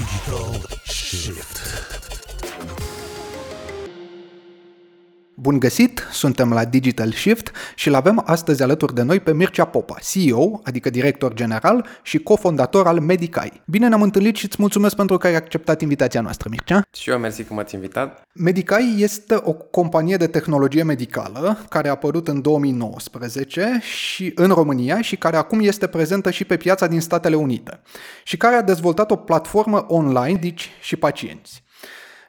Digital Shift. Bun găsit, suntem la Digital Shift și îl avem astăzi alături de noi pe Mircea Popa, CEO, adică director general și cofondator al Medicai. Bine ne-am întâlnit și îți mulțumesc pentru că ai acceptat invitația noastră, Mircea. Și eu mersi că m-ați invitat. Medicai este o companie de tehnologie medicală care a apărut în 2019 și în România și care acum este prezentă și pe piața din Statele Unite și care a dezvoltat o platformă online, medici și pacienți.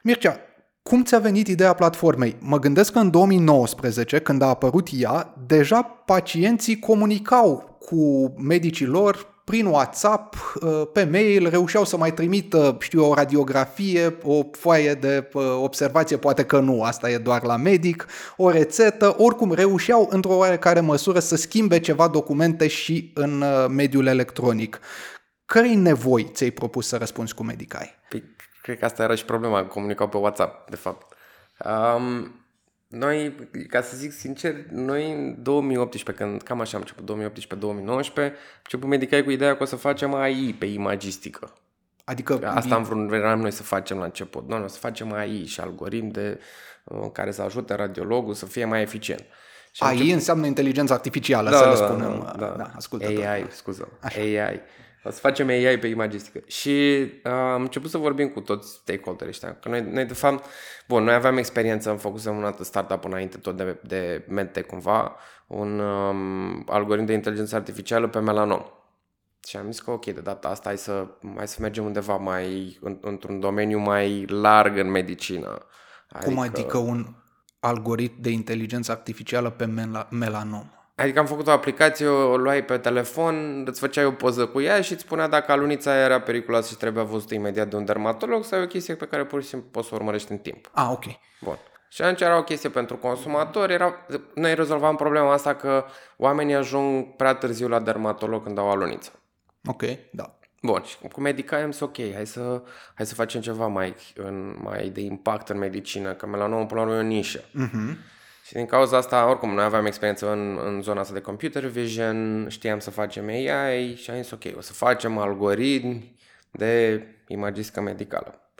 Mircea, cum ți-a venit ideea platformei? Mă gândesc că în 2019, când a apărut ea, deja pacienții comunicau cu medicii lor prin WhatsApp, uh, pe mail, reușeau să mai trimită, știu o radiografie, o foaie de uh, observație, poate că nu, asta e doar la medic, o rețetă, oricum reușeau într-o oarecare măsură să schimbe ceva documente și în uh, mediul electronic. Cărei nevoi ți-ai propus să răspunzi cu Medicai? Păi, cred că asta era și problema, comunicau pe WhatsApp, de fapt. Um, noi, ca să zic sincer, noi în 2018, când cam așa am început, 2018-2019, am început medicai cu ideea că o să facem AI pe imagistică. Adică Asta am vrut, vreau noi să facem la început. Noi o să facem AI și algoritm de, uh, care să ajute radiologul să fie mai eficient. Și am AI început- înseamnă inteligență artificială, Da, să le da, spunem. da, da. da ascultător. AI, scuză. AI. O să facem AI pe imagistică. Și uh, am început să vorbim cu toți stakeholderii ăștia. Că noi, noi, de fapt, bun, noi aveam experiență, am făcut un alt startup înainte tot de, de medtech cumva, un um, algoritm de inteligență artificială pe melanom. Și am zis că ok, de data asta hai să, hai să mergem undeva mai, în, într-un domeniu mai larg în medicină. Cum adică un algoritm de inteligență artificială pe mela- melanom? Adică am făcut o aplicație, o luai pe telefon, îți făceai o poză cu ea și îți spunea dacă alunița era periculoasă și trebuia văzută imediat de un dermatolog sau e o chestie pe care pur și simplu poți să o urmărești în timp. Ah, ok. Bun. Și atunci era o chestie pentru consumatori. Era... Noi rezolvam problema asta că oamenii ajung prea târziu la dermatolog când au aluniță. Ok, da. Bun, și cu medica am zis ok, hai să, hai să facem ceva mai, în, mai de impact în medicină, că melanomul până la urmă e o nișă. Mhm. Și din cauza asta, oricum, noi aveam experiență în, în zona asta de computer vision, știam să facem AI și am zis, ok, o să facem algoritmi de imagistică medicală.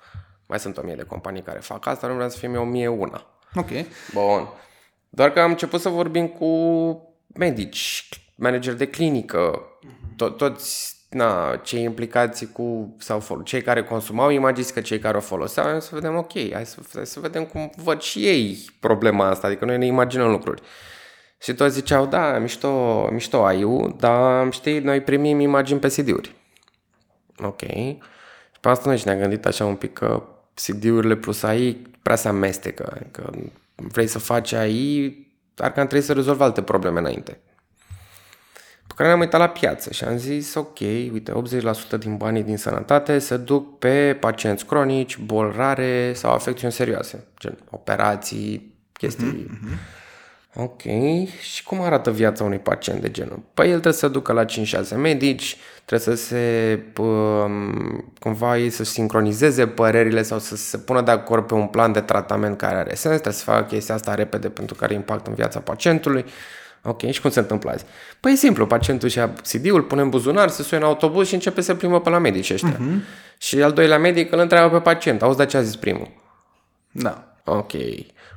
Mai sunt o mie de companii care fac asta, nu vreau să fie o mie una. Ok. Bun. Doar că am început să vorbim cu medici, manageri de clinică, to- toți na, cei implicați cu, sau fol- cei care consumau imagistică, cei care o foloseau, hai să vedem, ok, hai să, hai să vedem cum văd și ei problema asta, adică noi ne imaginăm lucruri. Și toți ziceau, da, mișto, mișto ai dar știi, noi primim imagini pe CD-uri. Ok. Și pe asta noi și ne-am gândit așa un pic că CD-urile plus AI prea se amestecă. Că vrei să faci AI, dar că am trebuit să rezolvi alte probleme înainte. Pe care ne-am uitat la piață și am zis, ok, uite, 80% din banii din sănătate se duc pe pacienți cronici, boli rare sau afecțiuni serioase, gen operații, chestii. Mm-hmm. Ok, și cum arată viața unui pacient de genul? Păi el trebuie să se ducă la 5-6 medici, trebuie să se, um, cumva ei să sincronizeze părerile sau să se pună de acord pe un plan de tratament care are sens, trebuie să facă chestia asta repede pentru că are impact în viața pacientului. Ok, și cum se întâmplă azi? Păi e simplu, pacientul și-a CD-ul, pune în buzunar, se suie în autobuz și începe să plimbă pe la medici ăștia. Uh-huh. Și al doilea medic îl întreabă pe pacient, auzi, dar ce a zis primul? Da. Ok.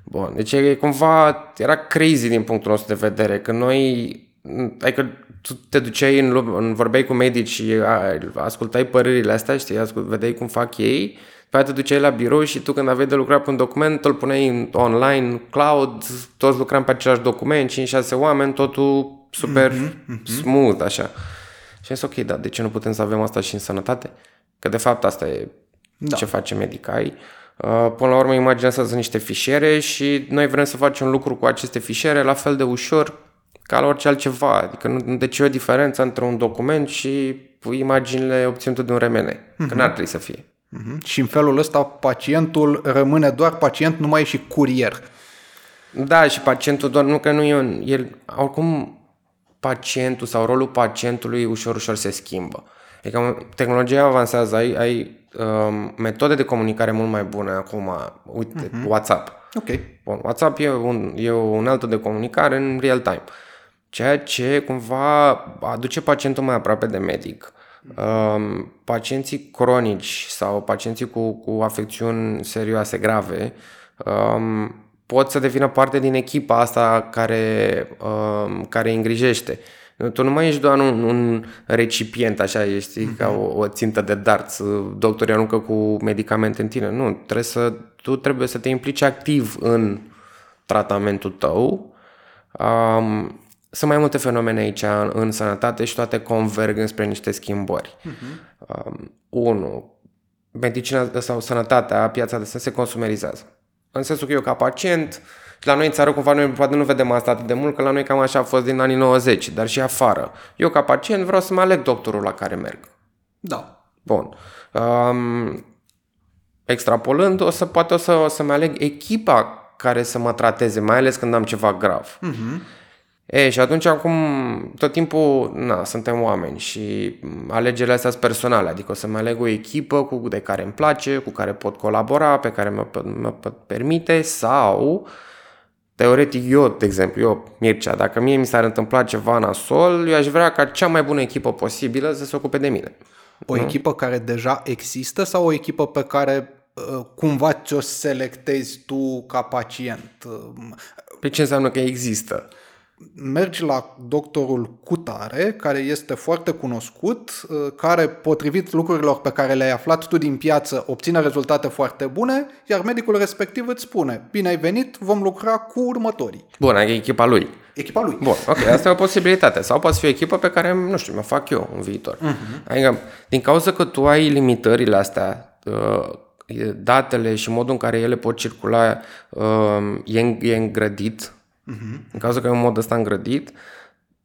Bun. Deci e cumva, era crazy din punctul nostru de vedere, că noi, adică tu te duceai în, lume- în vorbeai cu medici și a, ascultai părerile astea, știi, ascult, vedeai cum fac ei, după aceea te duceai la birou și tu când aveai de lucrat pe un document, îl puneai în online, cloud, toți lucram pe același document, 5-6 oameni, totul super mm-hmm, smooth, așa. Și am zis, ok, da, de ce nu putem să avem asta și în sănătate? Că de fapt asta e da. ce face Medicai. Uh, Până la urmă, imaginea asta sunt niște fișiere și noi vrem să facem lucru cu aceste fișiere la fel de ușor ca la orice altceva. Adică nu de ce e o diferență între un document și imaginile obținute de un RMN. Uh-huh. Că n-ar trebui să fie. Mhm. Și în felul ăsta pacientul rămâne doar pacient, nu mai e și curier. Da, și pacientul doar, nu că nu e un, el, oricum pacientul sau rolul pacientului ușor, ușor se schimbă. Adică tehnologia avansează, ai, ai um, metode de comunicare mult mai bune acum, uite, uh-huh. WhatsApp. Ok. Bun, WhatsApp e un, e un altă de comunicare în real time, ceea ce cumva aduce pacientul mai aproape de medic. Um, pacienții cronici sau pacienții cu, cu afecțiuni serioase, grave, um, pot să devină parte din echipa asta care, um, care îi îngrijește. Tu nu mai ești doar un, un recipient, așa, ești mm-hmm. ca o, o țintă de darts, doctorii aruncă cu medicamente în tine. Nu, trebuie să, tu trebuie să te implici activ în tratamentul tău. Um, sunt mai multe fenomene aici în, în sănătate și toate converg înspre niște schimbări. Uh-huh. Um, unu, medicina sau sănătatea, piața de sens se consumerizează. În sensul că eu ca pacient, la noi în țară cumva noi poate nu vedem asta atât de mult, că la noi cam așa a fost din anii 90, dar și afară. Eu ca pacient vreau să mă aleg doctorul la care merg. Da. Bun. Um, extrapolând, o să poate o să, o să-mi aleg echipa care să mă trateze, mai ales când am ceva grav. Uh-huh. E, și atunci acum tot timpul, na, suntem oameni și alegerile astea sunt personale, adică o să-mi aleg o echipă cu, de care îmi place, cu care pot colabora, pe care mă, mă pot permite sau teoretic eu, de exemplu, eu, Mircea, dacă mie mi s-ar întâmpla ceva nasol, eu aș vrea ca cea mai bună echipă posibilă să se ocupe de mine. O nu? echipă care deja există sau o echipă pe care uh, cumva ți-o selectezi tu ca pacient? Pe ce înseamnă că există? Mergi la doctorul Cutare, care este foarte cunoscut, uh, care, potrivit lucrurilor pe care le-ai aflat tu din piață, obține rezultate foarte bune, iar medicul respectiv îți spune, bine ai venit, vom lucra cu următorii. Bun, e echipa lui. Echipa lui. Bun, ok, asta e o posibilitate. Sau poate fi o echipă pe care, nu știu, mă fac eu în viitor. Uh-huh. Adică, din cauza că tu ai limitările astea, uh, datele și modul în care ele pot circula uh, e, e îngrădit Uh-huh. În cazul că e un mod ăsta îngrădit,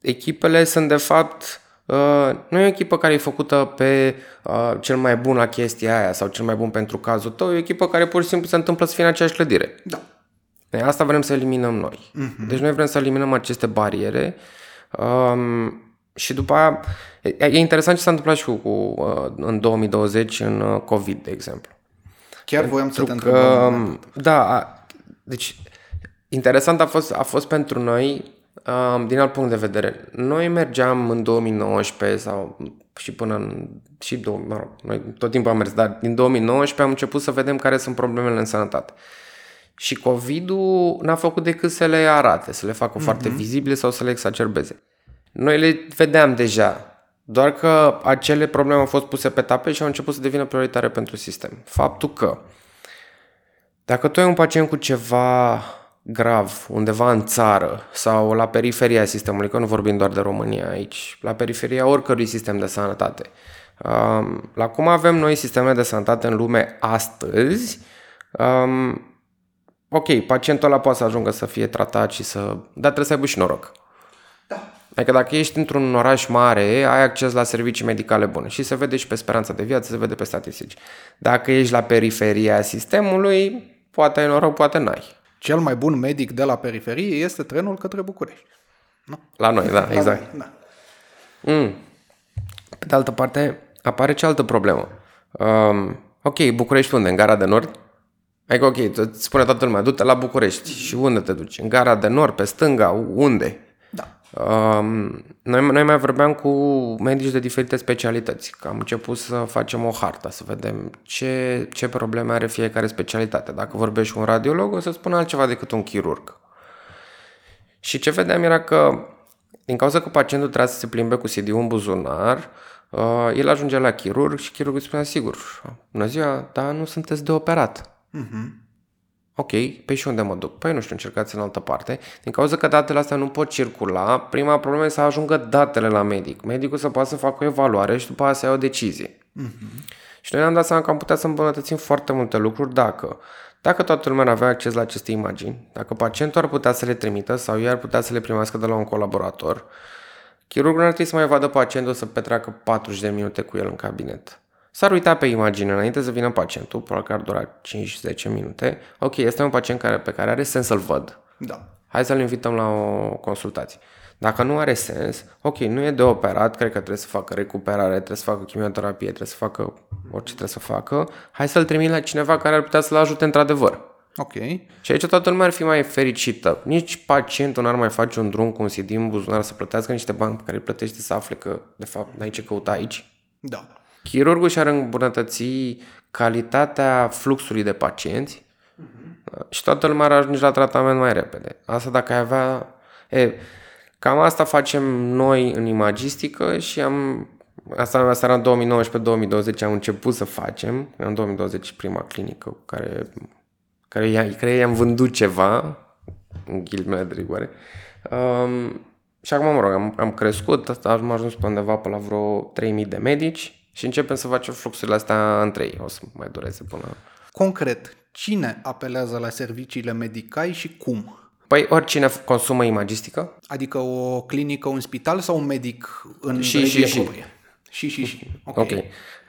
echipele sunt de fapt Uh, nu e o echipă care e făcută pe uh, cel mai bun la chestia aia sau cel mai bun pentru cazul tău, e o echipă care pur și simplu se întâmplă să fie în aceeași clădire. Da. E, asta vrem să eliminăm noi. Uh-huh. Deci noi vrem să eliminăm aceste bariere um, și după aia e, e interesant ce s-a întâmplat și cu, cu uh, în 2020 în uh, COVID, de exemplu. Chiar voiam să te întreb. Um, da, deci Interesant a fost, a fost pentru noi, um, din alt punct de vedere. Noi mergeam în 2019 sau și până în... Și două, mă rog, noi tot timpul am mers, dar din 2019 am început să vedem care sunt problemele în sănătate. Și COVID-ul n-a făcut decât să le arate, să le facă mm-hmm. foarte vizibile sau să le exacerbeze. Noi le vedeam deja, doar că acele probleme au fost puse pe tapet și au început să devină prioritare pentru sistem. Faptul că dacă tu ai un pacient cu ceva grav undeva în țară sau la periferia sistemului, că nu vorbim doar de România aici, la periferia oricărui sistem de sănătate. Um, la cum avem noi sisteme de sănătate în lume astăzi, um, ok, pacientul ăla poate să ajungă să fie tratat și să... Dar trebuie să aibă și noroc. Da. Adică dacă ești într-un oraș mare, ai acces la servicii medicale bune și se vede și pe speranța de viață, se vede pe statistici. Dacă ești la periferia sistemului, poate ai noroc, poate n-ai cel mai bun medic de la periferie este trenul către București. Nu? La noi, da, la exact. Noi, da. Mm. Pe de altă parte, apare ce altă problemă. Um, ok, București unde? În gara de nord? Adică, ok, îți spune toată lumea, du-te la București. Mm-hmm. Și unde te duci? În gara de nord, pe stânga, unde? Um, noi, noi mai vorbeam cu medici de diferite specialități, că am început să facem o hartă, să vedem ce, ce probleme are fiecare specialitate. Dacă vorbești cu un radiolog, o să spună altceva decât un chirurg. Și ce vedeam era că, din cauza că pacientul trebuia să se plimbe cu cd în buzunar, uh, el ajungea la chirurg și chirurgul spunea, sigur, bună ziua, dar nu sunteți de operat. Uh-huh. Ok, pe și unde mă duc? Păi nu știu, încercați în altă parte. Din cauza că datele astea nu pot circula, prima problemă este să ajungă datele la medic. Medicul să poată să facă o evaluare și după aceea să ia o decizie. Uh-huh. Și noi ne-am dat seama că am putea să îmbunătățim foarte multe lucruri dacă dacă toată lumea ar avea acces la aceste imagini, dacă pacientul ar putea să le trimită sau el ar putea să le primească de la un colaborator, chirurgul nu ar trebui să mai vadă pacientul să petreacă 40 de minute cu el în cabinet. S-ar uita pe imagine înainte să vină pacientul, probabil că ar dura 5-10 minute. Ok, este un pacient care, pe care are sens să-l văd. Da. Hai să-l invităm la o consultație. Dacă nu are sens, ok, nu e de operat, cred că trebuie să facă recuperare, trebuie să facă chimioterapie, trebuie să facă orice trebuie să facă, hai să-l trimit la cineva care ar putea să-l ajute într-adevăr. Ok. Și aici toată lumea ar fi mai fericită. Nici pacientul n-ar mai face un drum cu un CD în buzunar să plătească niște bani pe care îi plătește să afle că, de fapt, n-ai ce căuta aici. Da. Chirurgul și-ar îmbunătăți calitatea fluxului de pacienți și toată lumea ar ajunge la tratament mai repede. Asta dacă ai avea... E, cam asta facem noi în imagistică și am... Asta, asta era în 2019-2020 am început să facem. În 2020 prima clinică cu care, care, i-a, care i-am vândut ceva, în ghilimele de rigoare. Um, și acum, mă rog, am, am crescut, am ajuns pe undeva pe la vreo 3000 de medici și începem să facem fluxurile astea între ei. O să mai dureze până... Concret, cine apelează la serviciile medicai și cum? Păi oricine consumă imagistică. Adică o clinică, un spital sau un medic în Și- regie și- și. proprie? Și, și, și. Ok. Ok.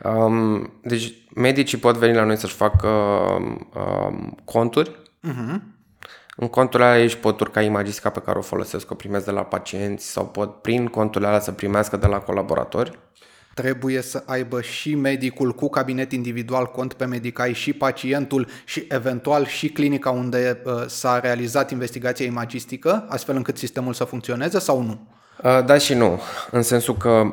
Um, deci medicii pot veni la noi să-și facă um, conturi. În conturile alea își pot urca imagistica pe care o folosesc, o primesc de la pacienți sau pot prin conturile alea să primească de la colaboratori. Trebuie să aibă și medicul cu cabinet individual cont pe medicai și pacientul și eventual și clinica unde uh, s-a realizat investigația imagistică, astfel încât sistemul să funcționeze sau nu? Uh, Da și nu, în sensul că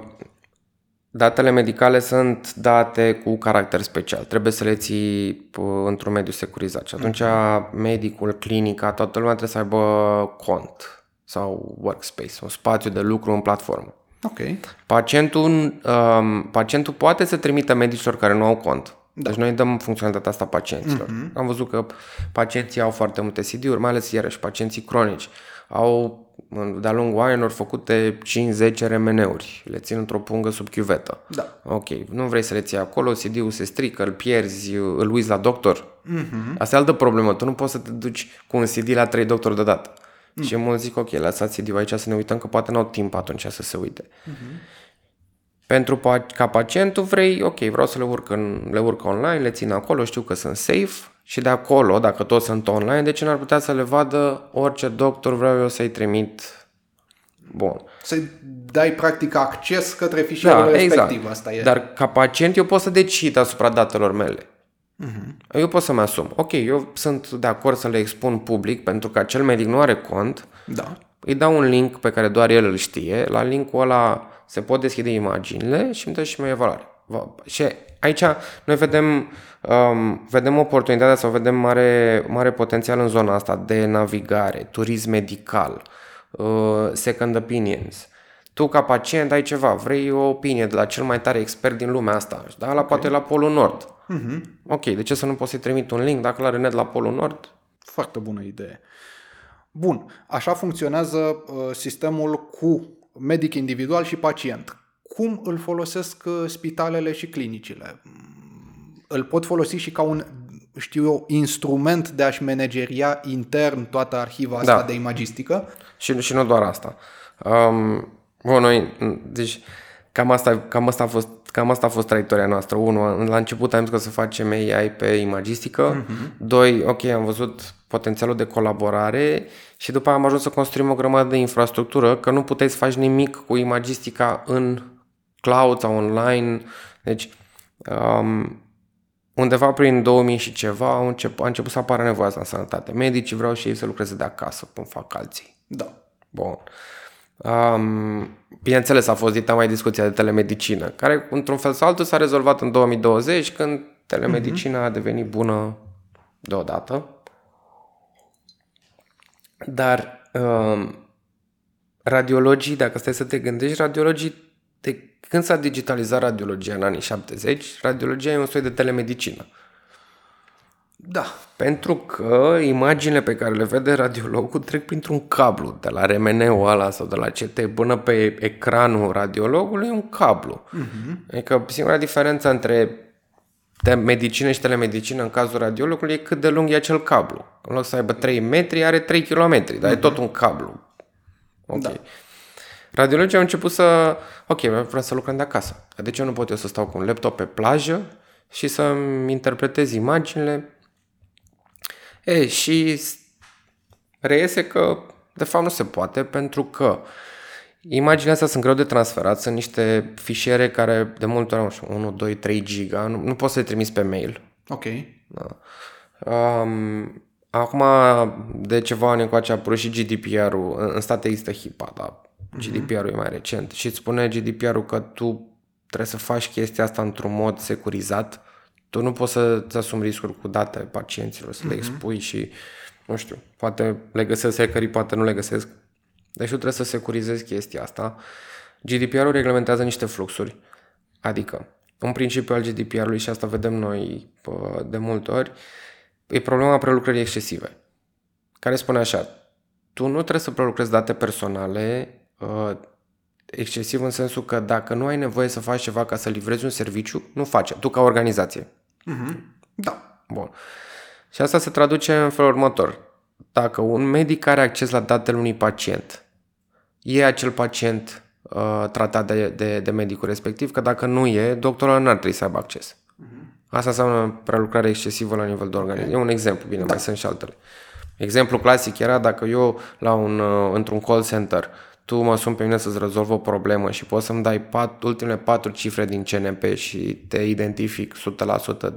datele medicale sunt date cu caracter special. Trebuie să le ții uh, într-un mediu securizat și atunci medicul, clinica, toată lumea trebuie să aibă cont sau workspace, un spațiu de lucru în platformă. Ok. Pacientul, um, pacientul poate să trimită medicilor care nu au cont. Da. Deci noi dăm funcționalitatea asta pacienților. Mm-hmm. Am văzut că pacienții au foarte multe CD-uri, mai ales iarăși pacienții cronici. Au de-a lungul anilor făcute 5-10 RMN-uri. Le țin într-o pungă sub chiuvetă. Da. Ok, nu vrei să le ții acolo, CD-ul se strică, îl pierzi, îl uiți la doctor. Mm-hmm. Asta e altă problemă. Tu nu poți să te duci cu un CD la trei doctori deodată. Mm. Și mulți zic, ok, lăsați CD-ul aici să ne uităm, că poate n-au timp atunci să se uite. Mm-hmm. Pentru pa- ca pacientul vrei, ok, vreau să le urc, în, le urc online, le țin acolo, știu că sunt safe și de acolo, dacă toți sunt online, de ce n-ar putea să le vadă orice doctor vreau eu să-i trimit? Bun. Să dai practic acces către fișierul respectiv. Asta e. Da, Dar ca pacient eu pot să decid asupra datelor mele. Uh-huh. Eu pot să-mi asum. Ok, eu sunt de acord să le expun public pentru că acel medic nu are cont. Da. Îi dau un link pe care doar el îl știe. La linkul ăla se pot deschide imaginile și îmi dă și mie evaluare. Va- Și aici noi vedem, um, vedem oportunitatea sau vedem mare, mare potențial în zona asta de navigare, turism medical, uh, second opinions. Tu ca pacient ai ceva, vrei o opinie de la cel mai tare expert din lumea asta, da? La poate la Polul Nord. Uh-huh. Ok, de ce să nu poți să-i trimit un link dacă la Renet la Polul Nord? Foarte bună idee. Bun, așa funcționează uh, sistemul cu medic individual și pacient. Cum îl folosesc uh, spitalele și clinicile? Mm, Îl pot folosi și ca un, știu eu, instrument de a-și manageria intern toată arhiva asta Da. de imagistică? Și, și nu doar asta. Um, bun, noi, deci, cam asta, cam asta a fost Cam asta a fost traiectoria noastră. Unu, la început am zis că o să facem AI pe imagistică. Uh-huh. Doi, ok, am văzut potențialul de colaborare și după aia am ajuns să construim o grămadă de infrastructură, că nu puteai să faci nimic cu imagistica în cloud sau online. Deci, um, undeva prin 2000 și ceva a început, a început să apară nevoia asta în sănătate. Medicii vreau și ei să lucreze de acasă, cum fac alții. Da. Bun. Um, bineînțeles, a fost dita mai discuția de telemedicină, care, într-un fel sau altul, s-a rezolvat în 2020, când telemedicina a devenit bună deodată. Dar um, radiologii, dacă stai să te gândești, radiologii, de când s-a digitalizat radiologia în anii 70, radiologia e un soi de telemedicină. Da. Pentru că imaginile pe care le vede radiologul trec printr-un cablu, de la RMN-ul ăla sau de la CT până pe ecranul radiologului, e un cablu. Uh-huh. Adică singura diferență între te- medicină și telemedicină în cazul radiologului e cât de lung e acel cablu. În loc să aibă 3 metri, are 3 km, dar uh-huh. e tot un cablu. Ok. Da. Radiologii au început să... Ok, vreau să lucrăm de acasă. De ce nu pot eu să stau cu un laptop pe plajă și să-mi interpretez imaginile E, și reiese că de fapt nu se poate pentru că imaginile astea sunt greu de transferat, sunt niște fișiere care de multe ori, nu știu, 1, 2, 3 giga, nu, nu poți să le trimiți pe mail. Ok. Da. Um, acum, de ceva ani încoace a apărut și GDPR-ul. În, în state există HIPAA, dar GDPR-ul e mai recent și îți spune GDPR-ul că tu trebuie să faci chestia asta într-un mod securizat. Tu nu poți să-ți asumi riscuri cu date pacienților, să le expui și, nu știu, poate le găsesc hackerii, poate nu le găsesc. Deci tu trebuie să securizezi chestia asta. GDPR-ul reglementează niște fluxuri, adică un principiu al GDPR-ului și asta vedem noi pă, de multe ori, e problema prelucrării excesive, care spune așa, tu nu trebuie să prelucrezi date personale uh, excesiv în sensul că dacă nu ai nevoie să faci ceva ca să livrezi un serviciu, nu faci, tu ca organizație. Da. Bun. Și asta se traduce în felul următor. Dacă un medic are acces la datele unui pacient, e acel pacient uh, tratat de, de, de medicul respectiv, că dacă nu e, doctorul nu ar trebui să aibă acces. Asta înseamnă prelucrare excesivă la nivel de organizație. E un exemplu, bine, mai sunt și altele. Exemplu clasic era dacă eu la un, uh, într-un call center tu mă sun pe mine să-ți rezolv o problemă și poți să-mi dai pat, ultimele patru cifre din CNP și te identific 100%,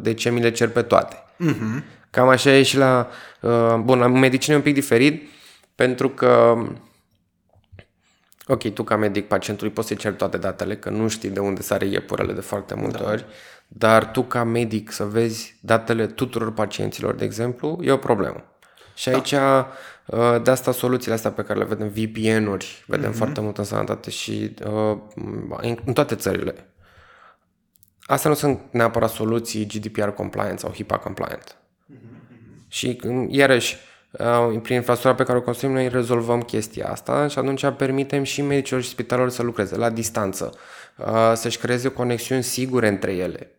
de ce mi le cer pe toate? Uh-huh. Cam așa e și la... Uh, bun, la medicină e un pic diferit, pentru că Ok, tu ca medic pacientului poți să-i ceri toate datele, că nu știi de unde sare iepurele de foarte multe da. ori, dar tu ca medic să vezi datele tuturor pacienților, de exemplu, e o problemă. Și aici, da. De asta soluțiile astea pe care le vedem, VPN-uri, vedem mm-hmm. foarte mult în sănătate și uh, în toate țările. Astea nu sunt neapărat soluții GDPR compliant sau HIPAA compliant. Mm-hmm. Și iarăși, uh, prin infrastructura pe care o construim, noi rezolvăm chestia asta și atunci permitem și medicilor și spitalelor să lucreze la distanță, uh, să-și creeze conexiuni sigure între ele.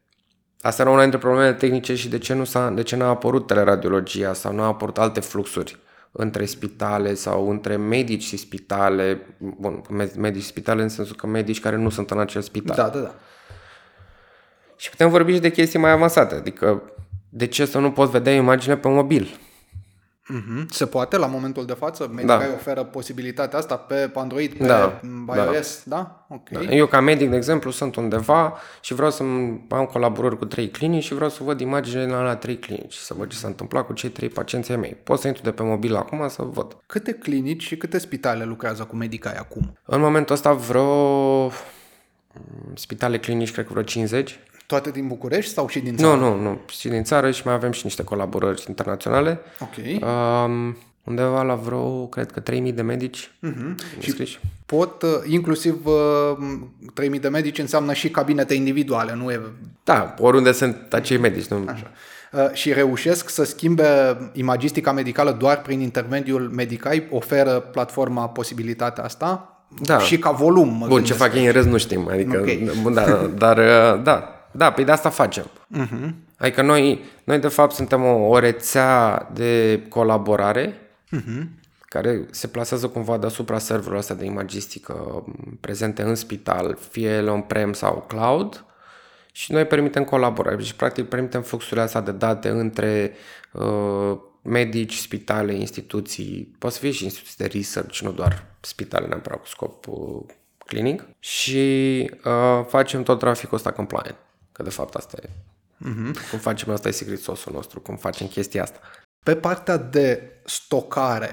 Asta era una dintre problemele tehnice și de ce, nu s-a, de ce n-a apărut teleradiologia sau nu a apărut alte fluxuri între spitale sau între medici și spitale, bun, medici și spitale în sensul că medici care nu sunt în acel spital. Da, da, da. Și putem vorbi și de chestii mai avansate, adică de ce să nu poți vedea imagine pe mobil? Mm-hmm. Se poate la momentul de față? Medica da. oferă posibilitatea asta pe Android, pe da. iOS, da? da? Ok. Da. Eu ca medic, de exemplu, sunt undeva și vreau să am colaborări cu trei clinici și vreau să văd imaginele la, la trei clinici, să văd ce s-a întâmplat cu cei trei pacienți ai mei. Pot să intru de pe mobil acum să văd. Câte clinici și câte spitale lucrează cu medica acum? În momentul ăsta vreo spitale clinici, cred că vreo 50. Toate din București sau și din țară? Nu, nu, nu. Și din țară și mai avem și niște colaborări internaționale. Ok. Um, undeva la vreo, cred că 3000 de medici uh-huh. Și pot, uh, inclusiv 3000 uh, de medici înseamnă și cabinete individuale, nu e... Da, oriunde sunt acei medici. Nu... Așa. Uh, și reușesc să schimbe imagistica medicală doar prin intermediul Medicai? Oferă platforma posibilitatea asta? Da. Și ca volum. Bun, ce fac ei în rest nu știm. Adică, okay. da, dar da, da, pe de asta facem. Uh-huh. Adică noi, noi de fapt suntem o, o rețea de colaborare uh-huh. care se plasează cumva deasupra serverului ăsta de imagistică prezente în spital, fie ele on-prem sau cloud și noi permitem colaborare. Deci practic permitem fluxurile astea de date între uh, medici, spitale, instituții, poate să fie și instituții de research, nu doar spitale neapărat cu scop uh, clinic și uh, facem tot traficul ăsta compliant. Că de fapt asta e. Uh-huh. Cum facem asta e secret sauce nostru, cum facem chestia asta. Pe partea de stocare,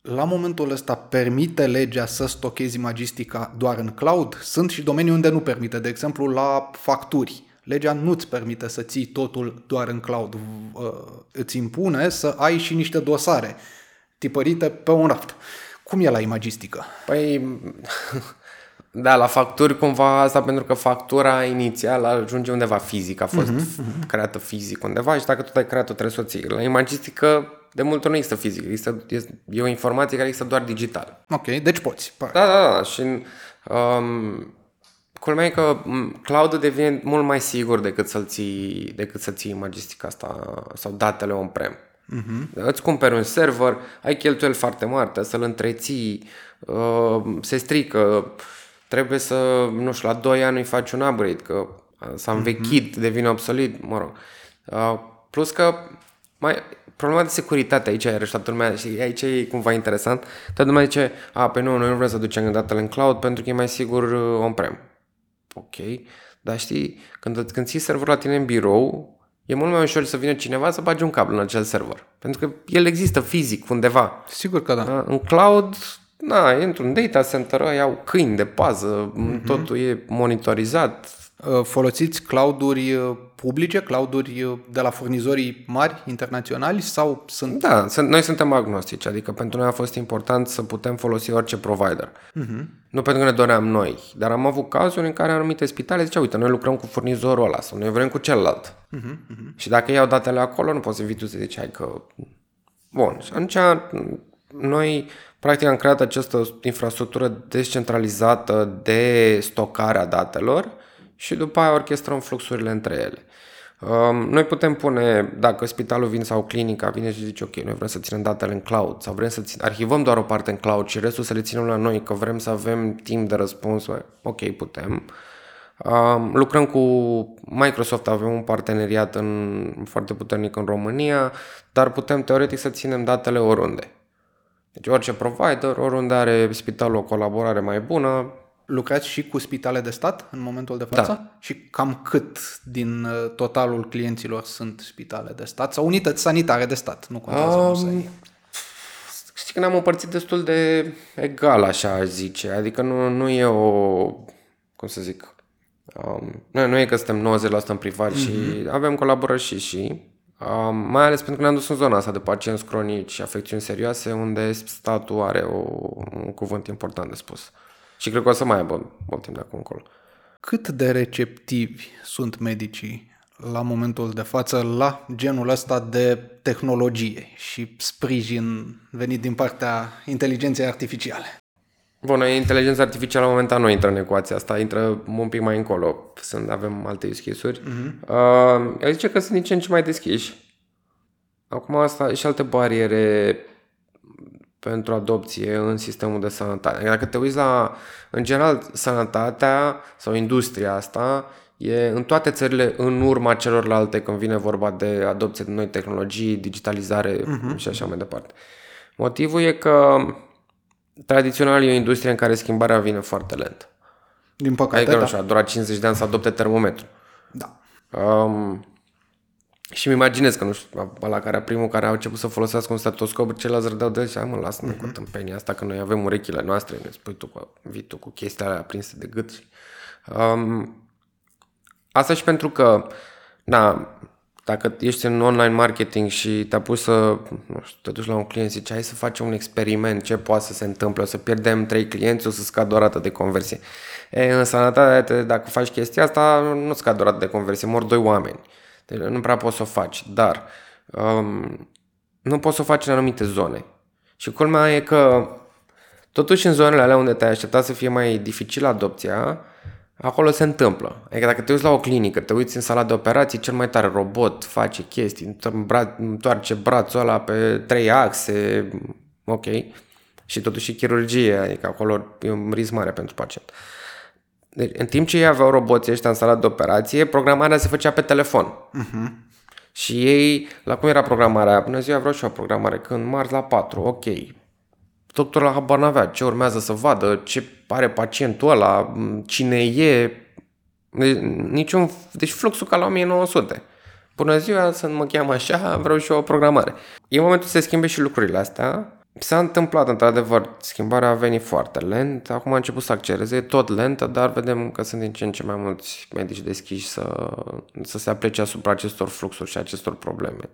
la momentul ăsta permite legea să stochezi imagistica doar în cloud? Sunt și domenii unde nu permite, de exemplu la facturi. Legea nu-ți permite să ții totul doar în cloud. Îți impune să ai și niște dosare tipărite pe un raft. Cum e la imagistică? Păi, Da, la facturi cumva asta pentru că factura inițială ajunge undeva fizic, a fost uh-huh, creată fizic undeva și dacă tu ai creat-o trebuie să o ții. La imagistică de multe ori nu există fizic, există, e o informație care există doar digital. Ok, deci poți. Da, da, da. Și um, culmea e că cloud devine mult mai sigur decât să ții, decât să ții imagistica asta sau datele on-prem. Uh-huh. Îți cumperi un server, ai cheltuieli foarte mari, să-l întreții, uh, se strică, trebuie să, nu știu, la 2 ani îi faci un upgrade, că s-a învechit, mm-hmm. devine obsolet, mă rog. Uh, plus că mai, problema de securitate aici e toată lumea și aici e cumva interesant. Toată lumea zice, a, pe nu, noi nu vrem să ducem datele în cloud pentru că e mai sigur uh, on-prem. Ok, dar știi, când, când ții serverul la tine în birou, e mult mai ușor să vină cineva să bage un cablu în acel server. Pentru că el există fizic undeva. Sigur că da. da? În cloud na, într-un data center, ai au câini de pază, mm-hmm. totul e monitorizat, Uh, Folosiți clouduri uh, publice, clouduri uh, de la furnizorii mari internaționali sau sunt Da, sunt, noi suntem agnostici, adică pentru noi a fost important să putem folosi orice provider. Uh-huh. Nu pentru că ne doream noi, dar am avut cazuri în care anumite spitale ziceau, uite, noi lucrăm cu furnizorul ăla sau noi vrem cu celălalt. Uh-huh, uh-huh. Și dacă iau datele acolo, nu poți să vii tu să zici, hai că... Bun, și atunci noi practic am creat această infrastructură descentralizată de stocare a datelor și după aia orchestrăm fluxurile între ele. Um, noi putem pune, dacă spitalul vine sau clinica vine și zice, ok, noi vrem să ținem datele în cloud sau vrem să țin, arhivăm doar o parte în cloud și restul să le ținem la noi, că vrem să avem timp de răspuns, ok, putem. Um, lucrăm cu Microsoft, avem un parteneriat în, foarte puternic în România, dar putem teoretic să ținem datele oriunde. Deci orice provider, oriunde are spitalul o colaborare mai bună, lucrați și cu spitale de stat în momentul de față? Da. Și cam cât din uh, totalul clienților sunt spitale de stat sau unități sanitare de stat? Nu contează um, cum să iei. Știi că ne-am împărțit destul de egal, așa aș zice. Adică nu, nu e o... Cum să zic... Um, nu, nu e că suntem 90% în privat mm-hmm. și avem colaborări și și. Um, mai ales pentru că ne-am dus în zona asta de pacienți cronici și afecțiuni serioase, unde statul are o, un cuvânt important de spus. Și cred că o să mai aibă mult timp de acum încolo. Cât de receptivi sunt medicii la momentul de față la genul ăsta de tehnologie și sprijin venit din partea inteligenței artificiale? Bun, inteligența artificială momentan nu intră în ecuația asta, intră un pic mai încolo. Sunt, avem alte use case-uri. Uh-huh. Uh, zice că sunt din ce în ce mai deschiși. Acum asta și alte bariere pentru adopție în sistemul de sănătate. Dacă te uiți la, în general, sănătatea sau industria asta e în toate țările în urma celorlalte când vine vorba de adopție de noi tehnologii, digitalizare uh-huh. și așa mai departe. Motivul e că tradițional e o industrie în care schimbarea vine foarte lent. Din păcate, adică, da. nu știu, a durat 50 de ani să adopte termometru. Da. Um, și mi imaginez că, nu știu, la care primul care a început să folosească un stetoscop, ceilalți râdeau de și mă, lasă-mă uh-huh. cu tâmpenia asta, că noi avem urechile noastre, ne spui tu cu, vii tu cu chestia aia aprinse de gât. Um, asta și pentru că, da, dacă ești în online marketing și te-a pus să, nu știu, te duci la un client și zici, hai să facem un experiment, ce poate să se întâmple, o să pierdem trei clienți, o să scadă o rată de conversie. E, în sănătate, dacă faci chestia asta, nu scade o rată de conversie, mor doi oameni. Deci nu prea poți să o faci, dar um, nu poți să o faci în anumite zone. Și culmea e că totuși în zonele alea unde te-ai așteptat să fie mai dificil adopția, acolo se întâmplă. Adică dacă te uiți la o clinică, te uiți în sala de operații, cel mai tare robot face chestii, întoarce brațul ăla pe trei axe, ok, și totuși și chirurgie, adică acolo e un risc mare pentru pacient. Deci, în timp ce ei aveau roboții ăștia în sala de operație, programarea se făcea pe telefon. Uh-huh. Și ei, la cum era programarea? Până ziua vreau și o programare. Când marți la 4, ok. Doctorul la habar n-avea ce urmează să vadă, ce pare pacientul ăla, cine e. Deci, niciun, deci fluxul ca la 1900. Bună ziua, să mă cheamă așa, vreau și o programare. E momentul să se schimbe și lucrurile astea S-a întâmplat, într-adevăr, schimbarea a venit foarte lent, acum a început să accelereze, tot lentă, dar vedem că sunt din ce în ce mai mulți medici deschiși să, să se aplece asupra acestor fluxuri și acestor probleme.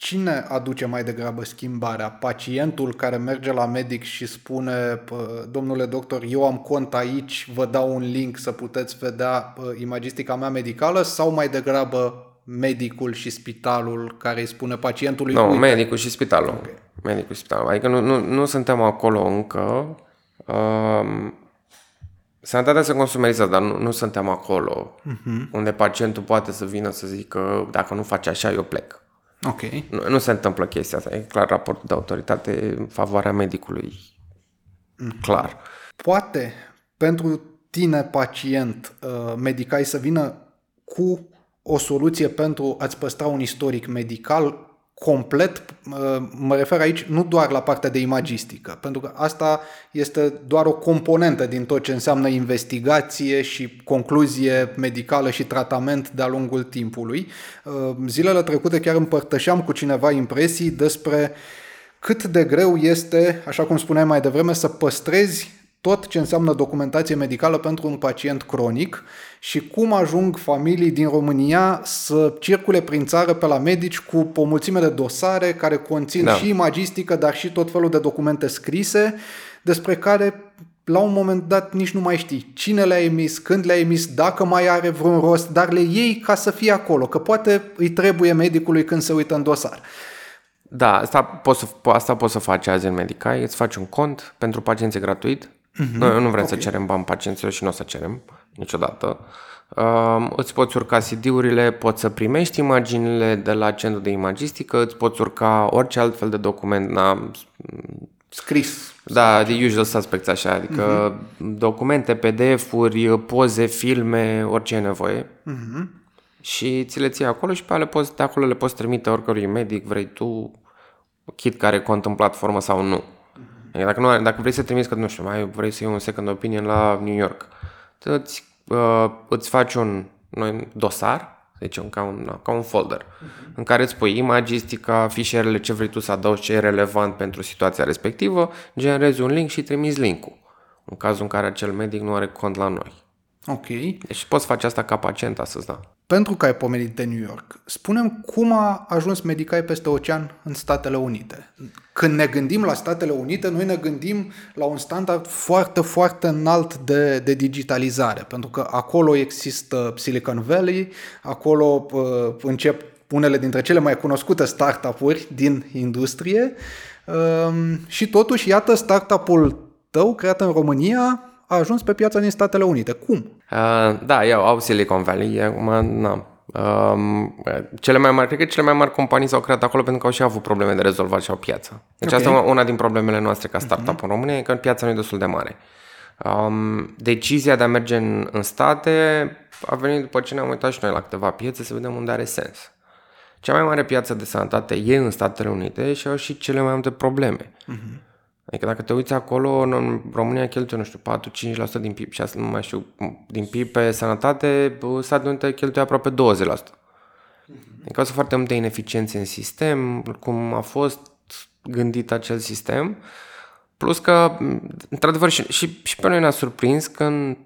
Cine aduce mai degrabă schimbarea? Pacientul care merge la medic și spune, domnule doctor, eu am cont aici, vă dau un link să puteți vedea imagistica mea medicală sau mai degrabă medicul și spitalul care îi spune pacientului? Nu, no, medicul și spitalul. Okay. Medicul și spitalul. Adică nu, nu, nu suntem acolo încă. Um, Sănătatea se consumerizează, dar nu, nu suntem acolo uh-huh. unde pacientul poate să vină să zică dacă nu face așa, eu plec. Ok. Nu, nu se întâmplă chestia asta. E clar raportul de autoritate în favoarea medicului. Uh-huh. Clar. Poate pentru tine, pacient, uh, medicai să vină cu o soluție pentru a-ți păstra un istoric medical complet, mă refer aici nu doar la partea de imagistică, pentru că asta este doar o componentă din tot ce înseamnă investigație și concluzie medicală și tratament de-a lungul timpului. Zilele trecute chiar împărtășeam cu cineva impresii despre cât de greu este, așa cum spuneai mai devreme, să păstrezi tot ce înseamnă documentație medicală pentru un pacient cronic și cum ajung familii din România să circule prin țară pe la medici cu o mulțime de dosare care conțin da. și imagistică, dar și tot felul de documente scrise despre care la un moment dat nici nu mai știi cine le-a emis, când le-a emis, dacă mai are vreun rost, dar le iei ca să fie acolo, că poate îi trebuie medicului când se uită în dosar. Da, asta poți să, asta poți să faci azi în Medicai, îți faci un cont pentru pacienții gratuit. Mm-hmm. Noi nu vrem okay. să cerem bani pacienților și nu o să cerem niciodată. Uh, îți poți urca CD-urile, poți să primești imaginile de la centru de imagistică, îți poți urca orice altfel de document, na, scris. Da, de usual suspects așa, adică uh-huh. documente, PDF-uri, poze, filme, orice e nevoie. Uh-huh. Și ți le ții acolo și pe ale poți, de acolo le poți trimite oricărui medic vrei tu, kit care cont în platformă sau nu. Uh-huh. Adică dacă, nu, dacă vrei să trimiți, că nu știu, mai vrei să iei un second opinion la New York, îți, uh, îți faci un noi, dosar deci un, ca, un, ca un folder uh-huh. în care îți pui imagistica, fișierele ce vrei tu să adaugi, ce e relevant pentru situația respectivă, generezi un link și trimiți linkul. În cazul în care acel medic nu are cont la noi. Ok. Deci poți face asta ca pacient astăzi, da. Pentru că ai pomenit de New York, spunem cum a ajuns Medicai peste ocean în Statele Unite. Când ne gândim la Statele Unite, noi ne gândim la un standard foarte, foarte înalt de, de digitalizare, pentru că acolo există Silicon Valley, acolo uh, încep unele dintre cele mai cunoscute startup-uri din industrie uh, și totuși, iată, startup-ul tău creat în România a ajuns pe piața din Statele Unite. Cum? Uh, da, eu au Silicon Valley, acum, na, Um, cele mai mari, cred că cele mai mari companii s-au creat acolo pentru că au și avut probleme de rezolvat și au piață. Deci okay. asta e una din problemele noastre ca startup uh-huh. în România, e că piața nu e destul de mare. Um, decizia de a merge în, în state a venit după ce ne-am uitat și noi la câteva piețe să vedem unde are sens. Cea mai mare piață de sănătate e în Statele Unite și au și cele mai multe probleme. Uh-huh. Adică dacă te uiți acolo, în România cheltuie, nu știu, 4-5% din PIB și asta nu mai știu, din PIB pe sănătate, Statele Unite cheltuie aproape 20%. Adică sunt foarte multe ineficiențe în sistem, cum a fost gândit acel sistem, plus că, într-adevăr, și, și, și pe noi ne-a surprins că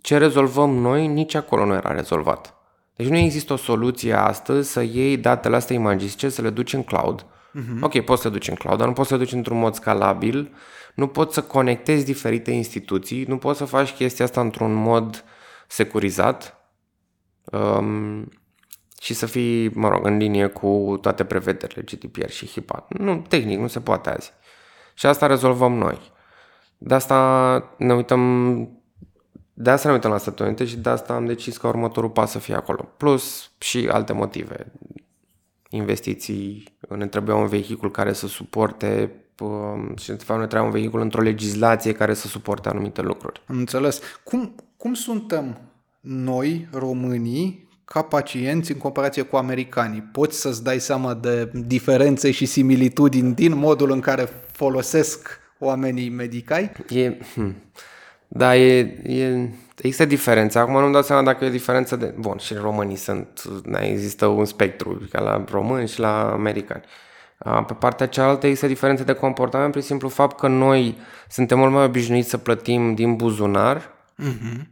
ce rezolvăm noi, nici acolo nu era rezolvat. Deci nu există o soluție astăzi să iei datele astea imagistice, să le duci în cloud, Uh-huh. Ok, poți să duci în cloud, dar nu poți să duci într-un mod scalabil, nu poți să conectezi diferite instituții, nu poți să faci chestia asta într-un mod securizat um, și să fii, mă rog, în linie cu toate prevederile GDPR și HIPAA. Nu, tehnic, nu se poate azi. Și asta rezolvăm noi. De asta ne uităm de asta ne uităm la Statele Unite și de asta am decis că următorul pas să fie acolo. Plus și alte motive investiții, ne trebuia un vehicul care să suporte um, și de fapt ne trebuia un vehicul într-o legislație care să suporte anumite lucruri. Am înțeles. Cum, cum suntem noi, românii, ca pacienți în comparație cu americanii? Poți să-ți dai seama de diferențe și similitudini din modul în care folosesc oamenii medicai? E, hm. Da, e, e, există diferențe. Acum nu-mi dau seama dacă e diferență de... Bun, și românii sunt... Da, există un spectru, ca la români și la americani. Pe partea cealaltă există diferențe de comportament prin simplu fapt că noi suntem mult mai obișnuiți să plătim din buzunar uh-huh.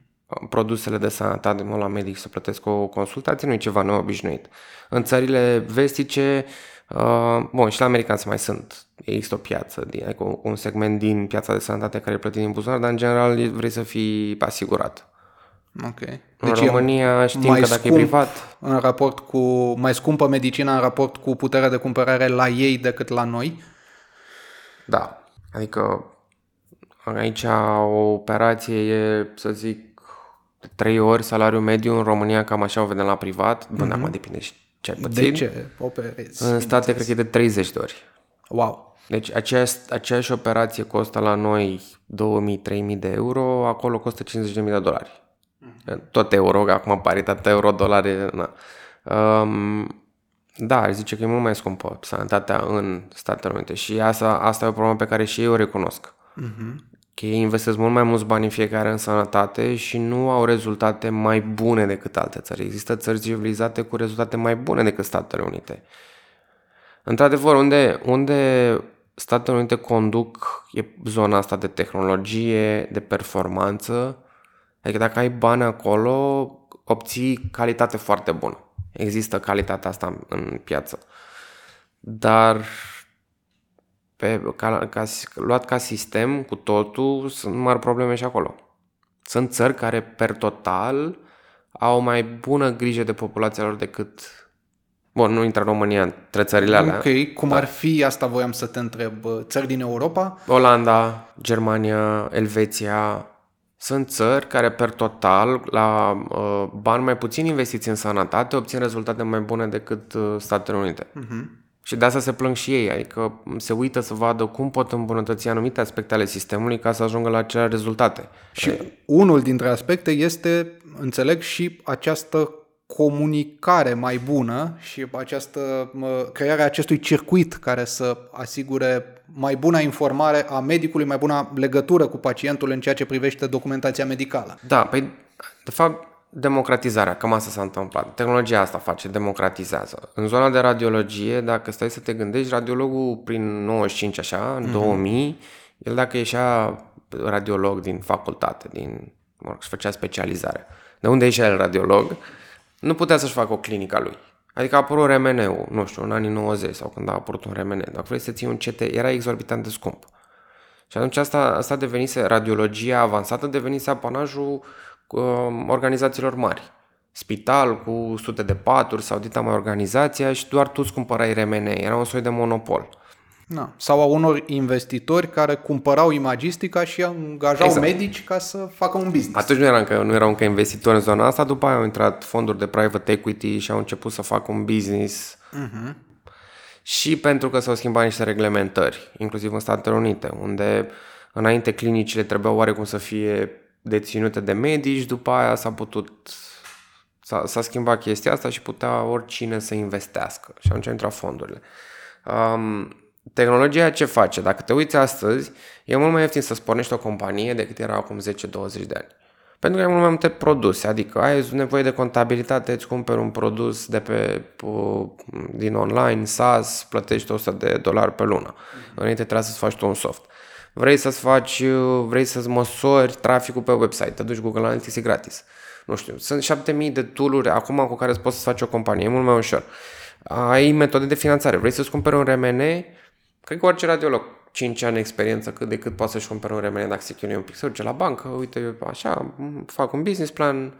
produsele de sănătate, mă la medic să plătesc o consultație, nu e ceva neobișnuit. În țările vestice, uh, bun, și la americani să mai sunt există o piață, din, adică un segment din piața de sănătate care e plătit din buzunar, dar în general vrei să fii asigurat. Ok. Deci în România știm că dacă e privat... În raport cu, mai scumpă medicina în raport cu puterea de cumpărare la ei decât la noi? Da. Adică aici o operație e, să zic, de trei ori salariul mediu în România, cam așa o vedem la privat. Bun, mm-hmm. acum depinde ce ai De ce operezi? În state cred că e de 30 de ori. Wow. Deci aceeași, aceeași operație costă la noi 2000-3000 de euro, acolo costă 50.000 de dolari. Mm. Tot euro, că acum paritatea euro-dolari, na. Um, da, aș zice că e mult mai scumpă sănătatea în Statele Unite și asta, asta e o problemă pe care și eu o recunosc. Mm-hmm. Că ei investesc mult mai mulți bani în fiecare în sănătate și nu au rezultate mai bune decât alte țări. Există țări civilizate cu rezultate mai bune decât Statele Unite. Într-adevăr, unde, unde Statele Unite conduc e zona asta de tehnologie, de performanță. Adică dacă ai bani acolo, obții calitate foarte bună. Există calitatea asta în piață. Dar pe, ca, ca, luat ca sistem cu totul, sunt mari probleme și acolo. Sunt țări care, per total, au mai bună grijă de populația lor decât Bun, nu intră România între țările alea. Ok, cum da. ar fi, asta voiam să te întreb, țări din Europa? Olanda, Germania, Elveția, sunt țări care per total, la uh, bani mai puțin investiți în sănătate, obțin rezultate mai bune decât uh, Statele Unite. Uh-huh. Și de asta se plâng și ei, adică se uită să vadă cum pot îmbunătăți anumite aspecte ale sistemului ca să ajungă la acele rezultate. Și unul dintre aspecte este, înțeleg, și această comunicare mai bună și această, crearea acestui circuit care să asigure mai bună informare a medicului, mai bună legătură cu pacientul în ceea ce privește documentația medicală. Da, păi, de fapt, democratizarea, cam asta s-a întâmplat. Tehnologia asta face, democratizează. În zona de radiologie, dacă stai să te gândești, radiologul prin 95 așa, în mm-hmm. 2000, el dacă ieșea radiolog din facultate, din, mă rog, făcea specializare. De unde ieșea el radiolog? Nu putea să-și facă o clinică a lui. Adică a apărut RMN-ul, nu știu, în anii 90 sau când a apărut un RMN. Dacă vrei să ții un CT, era exorbitant de scump. Și atunci asta, asta devenise, radiologia avansată devenise apanajul Um, organizațiilor mari. Spital cu sute de paturi sau dita mai organizația și doar tu îți cumpărai RMN. Era un soi de monopol. Da. Sau a unor investitori care cumpărau imagistica și angajau exact. medici ca să facă un business. Atunci nu erau, încă, nu erau încă investitori în zona asta, după aia au intrat fonduri de private equity și au început să facă un business. Uh-huh. Și pentru că s-au schimbat niște reglementări, inclusiv în Statele Unite, unde înainte clinicile trebuiau oarecum să fie deținute de medici, după aia s-a putut s-a, s-a schimbat chestia asta și putea oricine să investească și atunci intra fondurile. Um, tehnologia ce face? Dacă te uiți astăzi, e mult mai ieftin să spornești o companie decât era acum 10-20 de ani. Pentru că ai mult mai multe produse, adică ai nevoie de contabilitate, îți cumperi un produs de pe, din online, SaaS, plătești 100 de dolari pe lună. Înainte trebuie să-ți faci tu un soft vrei să-ți faci, vrei să-ți măsori traficul pe website, te duci Google Analytics, e gratis. Nu știu, sunt 7000 de tooluri acum cu care îți poți să faci o companie, e mult mai ușor. Ai metode de finanțare, vrei să-ți cumperi un RMN, cred că orice radiolog 5 ani experiență cât de cât poate să-și cumpere un RMN dacă se chinuie un pic, să la bancă, uite, așa, fac un business plan,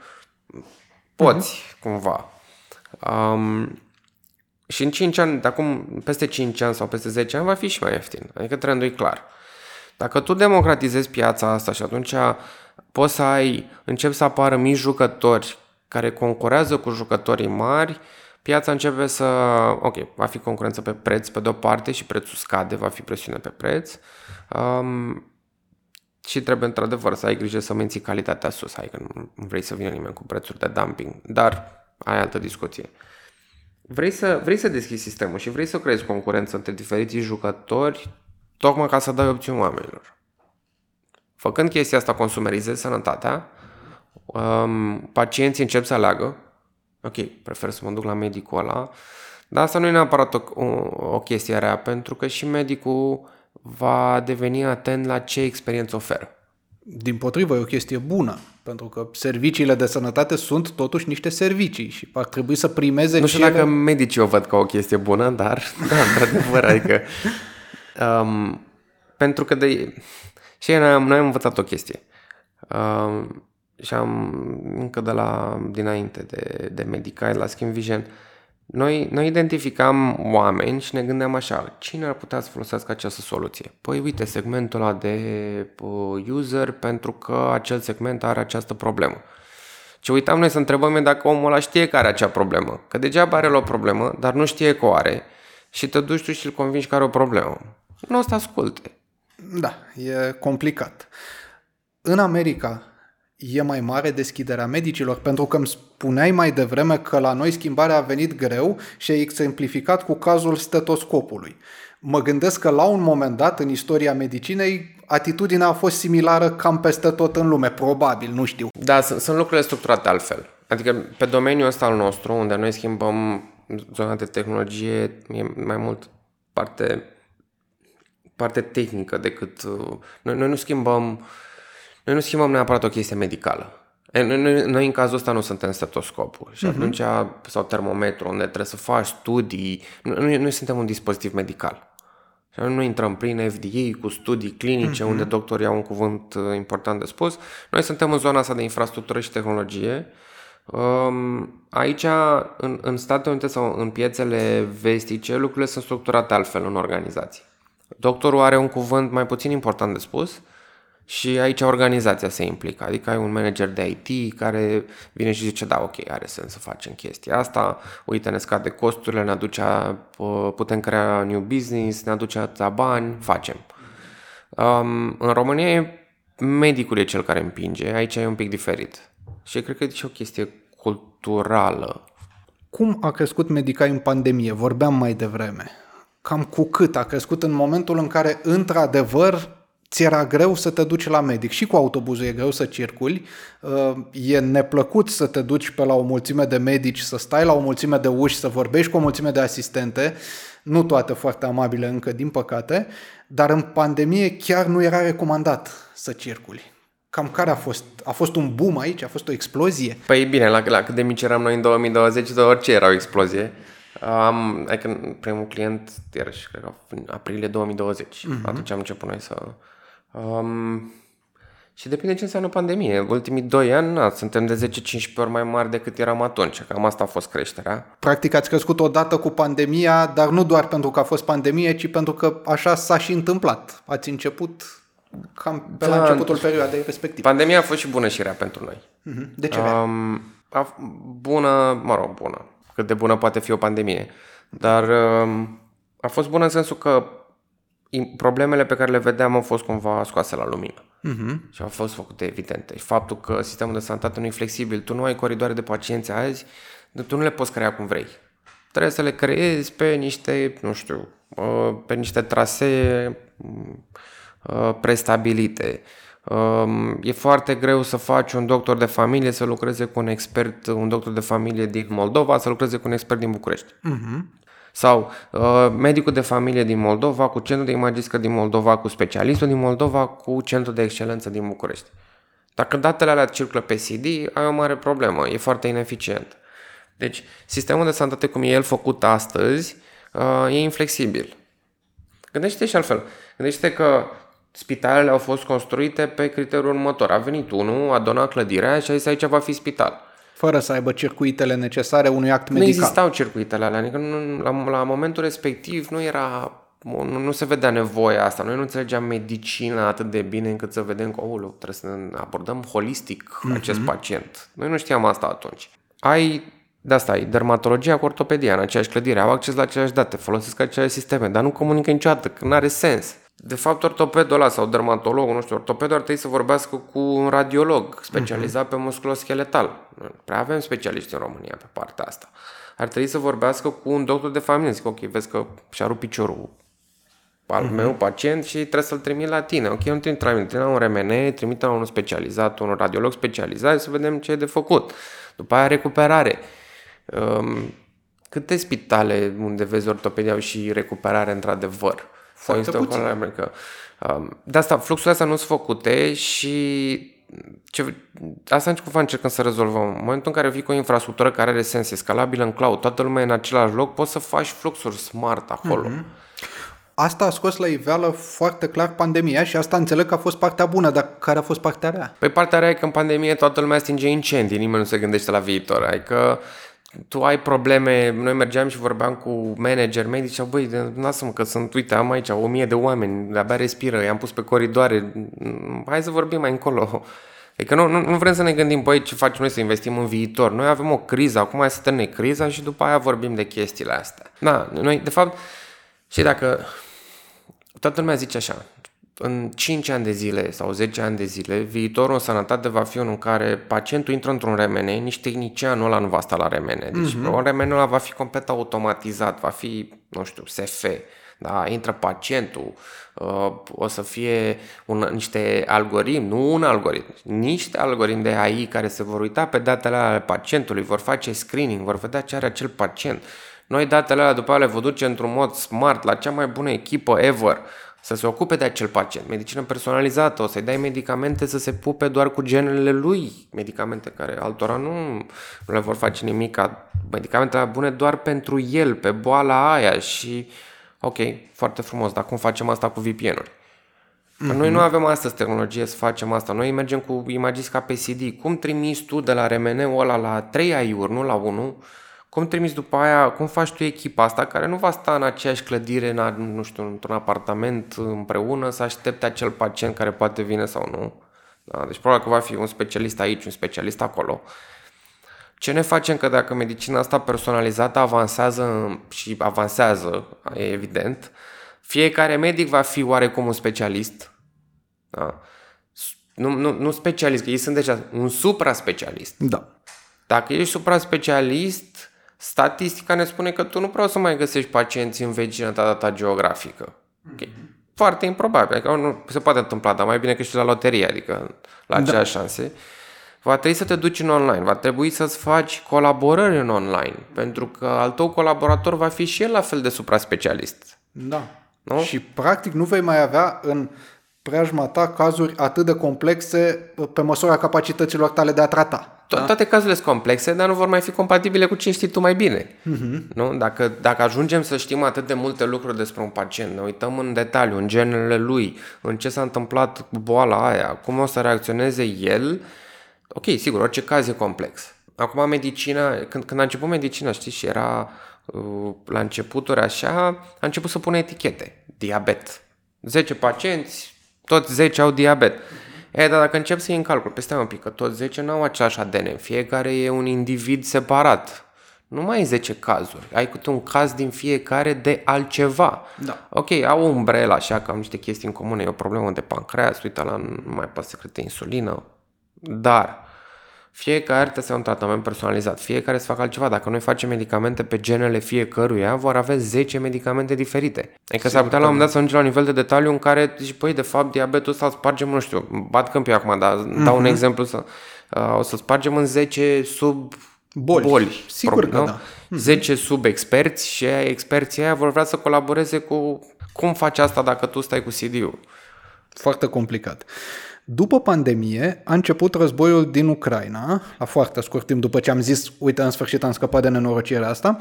poți uh-huh. cumva. Um, și în 5 ani, de acum, peste 5 ani sau peste 10 ani, va fi și mai ieftin. Adică trendul e clar. Dacă tu democratizezi piața asta și atunci poți să ai, încep să apară mici jucători care concurează cu jucătorii mari, piața începe să, ok, va fi concurență pe preț pe de-o parte și prețul scade, va fi presiune pe preț um, și trebuie într-adevăr să ai grijă să menții calitatea sus, adică nu vrei să vină nimeni cu prețuri de dumping, dar ai altă discuție. Vrei să, vrei să deschizi sistemul și vrei să creezi concurență între diferiții jucători, tocmai ca să dai opțiuni oamenilor. Făcând chestia asta, consumerizezi sănătatea, um, pacienții încep să aleagă, ok, prefer să mă duc la medicul ăla, dar asta nu e neapărat o, o, o chestie rea, pentru că și medicul va deveni atent la ce experiență oferă. Din potrivă, e o chestie bună, pentru că serviciile de sănătate sunt totuși niște servicii și ar trebui să primeze Nu știu cele... dacă medicii o văd ca o chestie bună, dar da, într-adevăr, adică Um, pentru că de... Și noi am, noi am învățat o chestie. Um, și am încă de la dinainte de, de Medicai la Skin Vision, noi, noi identificam oameni și ne gândeam așa, cine ar putea să folosească această soluție? Păi uite, segmentul ăla de uh, user pentru că acel segment are această problemă. Ce uitam noi să întrebăm e dacă omul ăla știe că are acea problemă. Că degeaba are o problemă, dar nu știe că o are și te duci tu și îl convingi că are o problemă nu o să asculte. Da, e complicat. În America e mai mare deschiderea medicilor, pentru că îmi spuneai mai devreme că la noi schimbarea a venit greu și ai exemplificat cu cazul stetoscopului. Mă gândesc că la un moment dat în istoria medicinei atitudinea a fost similară cam peste tot în lume, probabil, nu știu. Da, sunt, sunt lucrurile structurate altfel. Adică pe domeniul ăsta al nostru, unde noi schimbăm zona de tehnologie, e mai mult parte parte tehnică decât... Uh, noi, noi nu schimbăm... Noi nu schimbăm neapărat o chestie medicală. Noi, noi, noi în cazul ăsta nu suntem stetoskopul și uh-huh. atunci, sau termometru, unde trebuie să faci studii. Noi, noi suntem un dispozitiv medical. Și nu intrăm prin FDA cu studii clinice uh-huh. unde doctorii au un cuvânt uh, important de spus. Noi suntem în zona asta de infrastructură și tehnologie. Um, aici, în, în Statele Unite sau în piețele vestice, lucrurile sunt structurate altfel în organizații. Doctorul are un cuvânt mai puțin important de spus și aici organizația se implică. Adică ai un manager de IT care vine și zice, da, ok, are sens să facem chestia asta, uite, ne scade costurile, ne aduce, putem crea new business, ne aduce atâta bani, facem. Um, în România e medicul e cel care împinge, aici e un pic diferit. Și cred că e și o chestie culturală. Cum a crescut medica în pandemie? Vorbeam mai devreme. Cam cu cât a crescut în momentul în care, într-adevăr, ți era greu să te duci la medic. Și cu autobuzul e greu să circuli, uh, e neplăcut să te duci pe la o mulțime de medici, să stai la o mulțime de uși, să vorbești cu o mulțime de asistente, nu toate foarte amabile încă, din păcate, dar în pandemie chiar nu era recomandat să circuli. Cam care a fost? A fost un boom aici? A fost o explozie? Păi bine, la, la cât de mici eram noi în 2020, de orice era o explozie. Am, adică primul client, iarăși, cred că în aprilie 2020. Uh-huh. Mhm. Atunci am început noi să Um, și depinde ce înseamnă pandemie. Ultimii doi ani, na, suntem de 10-15 ori mai mari decât eram atunci. Cam asta a fost creșterea. Practic ați crescut odată cu pandemia, dar nu doar pentru că a fost pandemie, ci pentru că așa s-a și întâmplat. Ați început cam pe da, la începutul perioadei respective. Pandemia a fost și bună și rea pentru noi. Mhm. De ce um, a, bună, mă rog, bună. Cât de bună poate fi o pandemie. Dar um, a fost bună în sensul că problemele pe care le vedeam au fost cumva scoase la lumină. Uh-huh. Și au fost făcute evidente. Și faptul că sistemul de sănătate nu e flexibil, tu nu ai coridoare de pacienți azi, tu nu le poți crea cum vrei. Trebuie să le creezi pe niște, nu știu, uh, pe niște trasee uh, prestabilite. Um, e foarte greu să faci un doctor de familie să lucreze cu un expert, un doctor de familie din Moldova, să lucreze cu un expert din București. Uh-huh. Sau uh, medicul de familie din Moldova cu centrul de imagistică din Moldova, cu specialistul din Moldova, cu centrul de excelență din București. Dacă datele alea circulă pe CD, ai o mare problemă, e foarte ineficient. Deci, sistemul de sănătate cum e el făcut astăzi, uh, e inflexibil. Gândește-te și altfel. Gândește-te că spitalele au fost construite pe criteriul următor. A venit unul, a donat clădirea și a zis aici va fi spital fără să aibă circuitele necesare unui act medical. Nu existau circuitele alea, adică nu, la, la momentul respectiv nu era nu, nu se vedea nevoia asta. Noi nu înțelegeam medicina atât de bine încât să vedem că oh, trebuie să ne abordăm holistic mm-hmm. acest pacient. Noi nu știam asta atunci. Ai de asta ai dermatologia cu ortopedia în aceeași clădire, au acces la aceleași date, folosesc aceleași sisteme, dar nu comunică niciodată, că nu are sens. De fapt, ortopedul ăla sau dermatologul, nu știu, ortopedul ar trebui să vorbească cu un radiolog specializat uh-huh. pe musculoscheletal. Nu prea avem specialiști în România pe partea asta. Ar trebui să vorbească cu un doctor de familie. Zic, ok, vezi că și-a rupt piciorul al uh-huh. meu pacient și trebuie să-l trimit la tine. Ok, nu trimit, trimit la un RMN, trimite la unul specializat, un radiolog specializat să vedem ce e de făcut. După aia recuperare. Um, câte spitale unde vezi ortopedia și recuperare într-adevăr? Foarte sau puțin. America. Um, de asta, fluxurile astea nu sunt făcute și ce, asta cumva încercăm să rezolvăm. În momentul în care vii cu o infrastructură care are sens, e scalabilă în cloud, toată lumea e în același loc, poți să faci fluxuri smart acolo. Mm-hmm. Asta a scos la iveală foarte clar pandemia și asta înțeleg că a fost partea bună, dar care a fost partea rea? Păi partea rea e că în pandemie toată lumea stinge incendii, nimeni nu se gândește la viitor. Adică tu ai probleme, noi mergeam și vorbeam cu manager medici, zicea, băi, lasă-mă că sunt, uite, am aici o mie de oameni, abia respiră, i-am pus pe coridoare, hai să vorbim mai încolo. Adică nu, nu, nu vrem să ne gândim, băi, ce facem noi să investim în viitor. Noi avem o criză, acum hai să termine criza și după aia vorbim de chestiile astea. Da, noi, de fapt, și dacă toată lumea zice așa, în 5 ani de zile sau 10 ani de zile, viitorul în sănătate va fi unul în care pacientul intră într-un RMN, nici tehnicianul ăla nu va sta la RMN. Deci uh-huh. un RMN ăla va fi complet automatizat, va fi, nu știu, SF. Da? Intră pacientul, uh, o să fie un, niște algoritmi, nu un algoritm, niște algoritmi de AI care se vor uita pe datele ale pacientului, vor face screening, vor vedea ce are acel pacient. Noi datele alea după aia le vor duce într-un mod smart la cea mai bună echipă ever să se ocupe de acel pacient. Medicină personalizată, o să-i dai medicamente să se pupe doar cu genele lui, medicamente care altora nu, nu le vor face nimic, medicamentele bune doar pentru el, pe boala aia și ok, foarte frumos, dar cum facem asta cu VPN-uri? Mm-hmm. Noi nu avem astăzi tehnologie să facem asta. Noi mergem cu Imagis ca pe CD. Cum trimiți tu de la RMN-ul ăla la 3 AI-uri, nu la 1? Cum trimiți după aia, cum faci tu echipa asta care nu va sta în aceeași clădire, în, nu știu, într-un apartament împreună să aștepte acel pacient care poate vine sau nu? Da? Deci probabil că va fi un specialist aici, un specialist acolo. Ce ne facem că dacă medicina asta personalizată avansează și avansează, e evident, fiecare medic va fi oarecum un specialist. Da? Nu, nu, nu specialist, că ei sunt deja un supra-specialist. Da. Dacă ești supra-specialist, statistica ne spune că tu nu prea o să mai găsești pacienți în vecinătatea ta geografică. Okay. Foarte improbabil, că nu se poate întâmpla, dar mai bine că ești la loterie, adică la da. aceleași șanse. Va trebui să te duci în online, va trebui să-ți faci colaborări în online, pentru că al tău colaborator va fi și el la fel de supra-specialist. Da. Nu? Și practic nu vei mai avea în preajma ta cazuri atât de complexe pe măsura capacităților tale de a trata. To- da? Toate cazurile sunt complexe, dar nu vor mai fi compatibile cu ce știi tu mai bine. Uh-huh. Nu? Dacă, dacă ajungem să știm atât de multe lucruri despre un pacient, ne uităm în detaliu, în genele lui, în ce s-a întâmplat cu boala aia, cum o să reacționeze el, ok, sigur, orice caz e complex. Acum medicina, când, când a început medicina, știi, și era uh, la începuturi așa, a început să pună etichete. Diabet. 10 pacienți, toți 10 au diabet. E, dar dacă încep să iei în calcul, peste un pic, că toți 10 nu au același ADN, fiecare e un individ separat. Nu mai ai 10 cazuri, ai câte un caz din fiecare de altceva. Da. Ok, au umbrela așa, că am niște chestii în comune, e o problemă de pancreas, uite la nu mai poate secrete insulină, dar fiecare trebuie să un tratament personalizat, fiecare să facă altceva. Dacă noi facem medicamente pe genele fiecăruia, vor avea 10 medicamente diferite. Adică s-ar putea la un moment dat să ajungem la un nivel de detaliu în care zici, păi, de fapt, diabetul ăsta îl spargem, nu știu, bat câmpii acum, dar uh-huh. dau un mhm. exemplu, să, uh, o să spargem în 10 sub boli. boli Sigur că da. 10 mhm. sub experți și experții aia vor vrea să colaboreze cu cum faci asta dacă tu stai cu CD-ul. Foarte complicat. După pandemie a început războiul din Ucraina, la foarte scurt timp după ce am zis, uite, în sfârșit am scăpat de nenorocirea asta,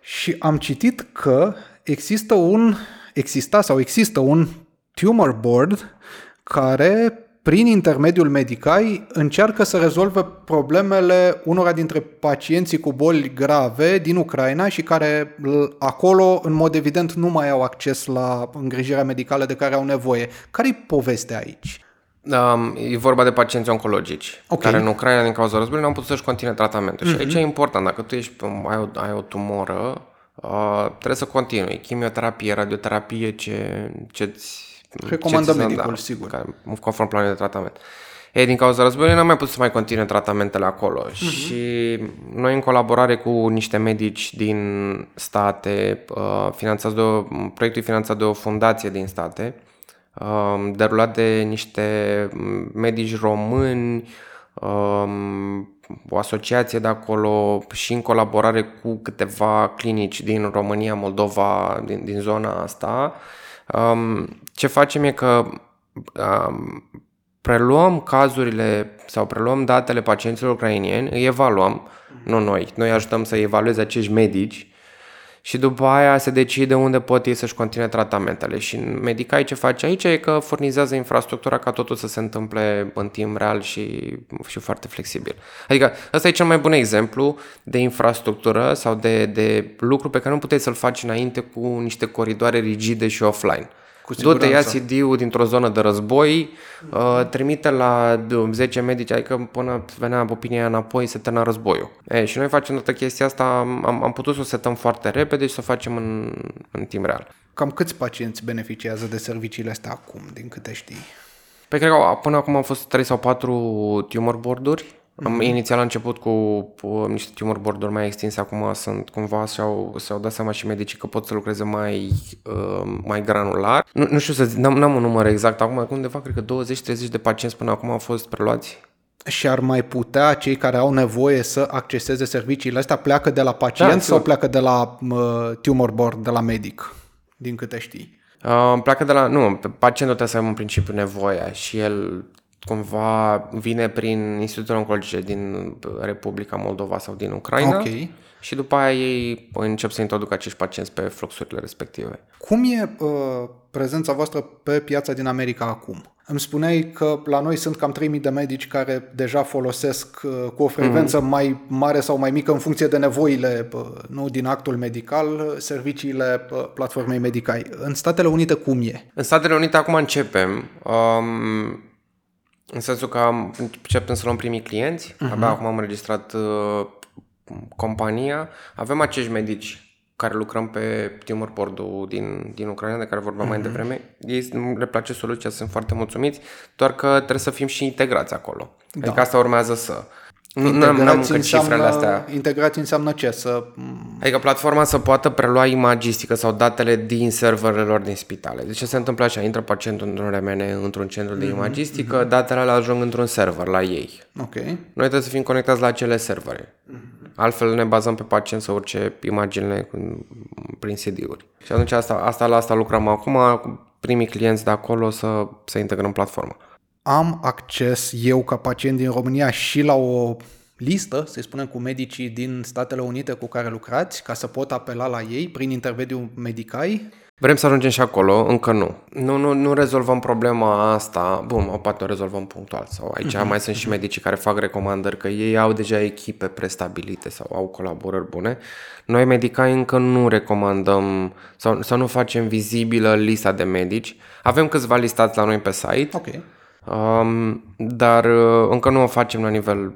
și am citit că există un, exista sau există un tumor board care prin intermediul Medicai încearcă să rezolve problemele unora dintre pacienții cu boli grave din Ucraina și care acolo, în mod evident, nu mai au acces la îngrijirea medicală de care au nevoie. Care-i povestea aici? Um, e vorba de pacienți oncologici, okay. care în Ucraina, din cauza războiului, nu au putut să-și continue tratamentul. Mm-hmm. Și aici e important, dacă tu ești, ai, o, ai o tumoră, uh, trebuie să continui. Chimioterapie, radioterapie, ce, ce-ți... Recomandă ce medicul, da, sigur. Care, conform planului de tratament. Ei, din cauza războiului, n-am mai putut să mai continue tratamentele acolo. Mm-hmm. Și noi, în colaborare cu niște medici din state, uh, finanțați de o, proiectul finanțat de o fundație din state, um, derulat de niște medici români, um, o asociație de acolo și în colaborare cu câteva clinici din România, Moldova, din, din zona asta. Um, ce facem e că um, preluăm cazurile sau preluăm datele pacienților ucrainieni, îi evaluăm, nu noi, noi ajutăm să evalueze acești medici și după aia se decide unde pot ei să-și continue tratamentele. Și în Medicai ce face aici e că furnizează infrastructura ca totul să se întâmple în timp real și, și foarte flexibil. Adică ăsta e cel mai bun exemplu de infrastructură sau de, de lucru pe care nu puteai să-l faci înainte cu niște coridoare rigide și offline. Du-te, ia CD-ul dintr-o zonă de război, uh, trimite la 10 medici, adică până venea opinia înapoi, se termina războiul. E, și noi facem toată chestia asta, am, am putut să o setăm foarte repede și să o facem în, în timp real. Cam câți pacienți beneficiază de serviciile astea acum, din câte știi? Pe cred că până acum au fost 3 sau 4 tumor board-uri am, mm-hmm. Inițial a început cu, cu niște tumor board mai extinse, acum sunt cumva și-au, și-au dat seama și medicii că pot să lucreze mai, uh, mai granular. Nu, nu știu să zic, n-am, n-am un număr exact, acum undeva cred că 20-30 de pacienți până acum au fost preluați. Și ar mai putea cei care au nevoie să acceseze serviciile astea pleacă de la pacient da, sau pleacă de la uh, tumor board, de la medic, din câte știi? Uh, pleacă de la... Nu, pacientul trebuie să aibă în principiu nevoia și el cumva vine prin Institutul Oncologice din Republica Moldova sau din Ucraina Ok. și după aia ei încep să introducă acești pacienți pe fluxurile respective. Cum e uh, prezența voastră pe piața din America acum? Îmi spuneai că la noi sunt cam 3000 de medici care deja folosesc uh, cu o frecvență mm. mai mare sau mai mică în funcție de nevoile uh, nu din actul medical, uh, serviciile uh, platformei Medicai. În Statele Unite cum e? În Statele Unite acum începem, um, în sensul că am, începem să luăm primii clienți, uh-huh. abia acum am înregistrat uh, compania, avem acești medici care lucrăm pe tumor board din, din Ucraina, de care vorbeam uh-huh. mai devreme. Ei le place soluția, sunt foarte mulțumiți, doar că trebuie să fim și integrați acolo. Da. Adică asta urmează să... Nu n-am, n-am încă cifrele astea. Integrați înseamnă ce? Să... Adică platforma să poată prelua imagistică sau datele din serverelor din spitale. Deci ce se întâmplă așa? Intră pacientul într-un RMN, într-un centru de imagistică, mm-hmm. datele alea ajung într-un server la ei. Ok. Noi trebuie să fim conectați la acele servere. Mm-hmm. Altfel ne bazăm pe pacient să urce imaginile prin CD-uri. Și atunci asta, asta la asta lucrăm acum, cu primii clienți de acolo să, să integrăm platforma am acces eu ca pacient din România și la o listă, să spunem, cu medicii din Statele Unite cu care lucrați, ca să pot apela la ei prin intermediul Medicai? Vrem să ajungem și acolo, încă nu. Nu, nu, nu rezolvăm problema asta, bun, o poate o rezolvăm punctual sau aici uh-huh. mai sunt și medicii care fac recomandări că ei au deja echipe prestabilite sau au colaborări bune. Noi medicai încă nu recomandăm sau, sau nu facem vizibilă lista de medici. Avem câțiva listați la noi pe site. Okay Um, dar uh, încă nu o facem la nivel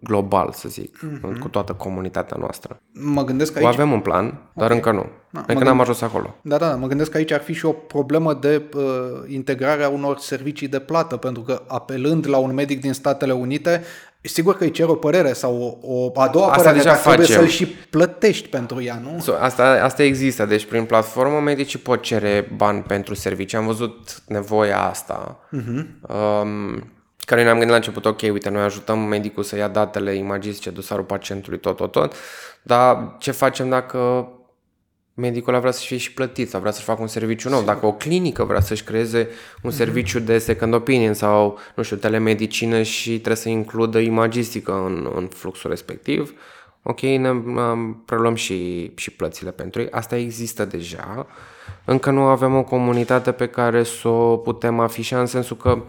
global, să zic, mm-hmm. cu toată comunitatea noastră. Mă gândesc că aici... O avem un plan, dar okay. încă nu. Da, încă n-am ajuns acolo. Da, da, mă gândesc că aici ar fi și o problemă de uh, integrare a unor servicii de plată, pentru că apelând la un medic din Statele Unite, sigur că îi cer o părere sau o, o a doua asta părere, deja dar trebuie facem. să-l și plătești pentru ea, nu? So, asta, asta există, deci prin platformă medicii pot cere bani pentru servicii. Am văzut nevoia asta. Uh-huh. Um, care ne-am gândit la început, ok, uite, noi ajutăm medicul să ia datele imagistice, dosarul pacientului, tot, tot, tot, dar ce facem dacă medicul ăla vrea să fie și plătit sau vrea să-și facă un serviciu nou. Dacă o clinică vrea să-și creeze un serviciu de second opinion sau, nu știu, telemedicină și trebuie să includă imagistică în, în fluxul respectiv, ok, ne preluăm și, și plățile pentru ei. Asta există deja. Încă nu avem o comunitate pe care să o putem afișa în sensul că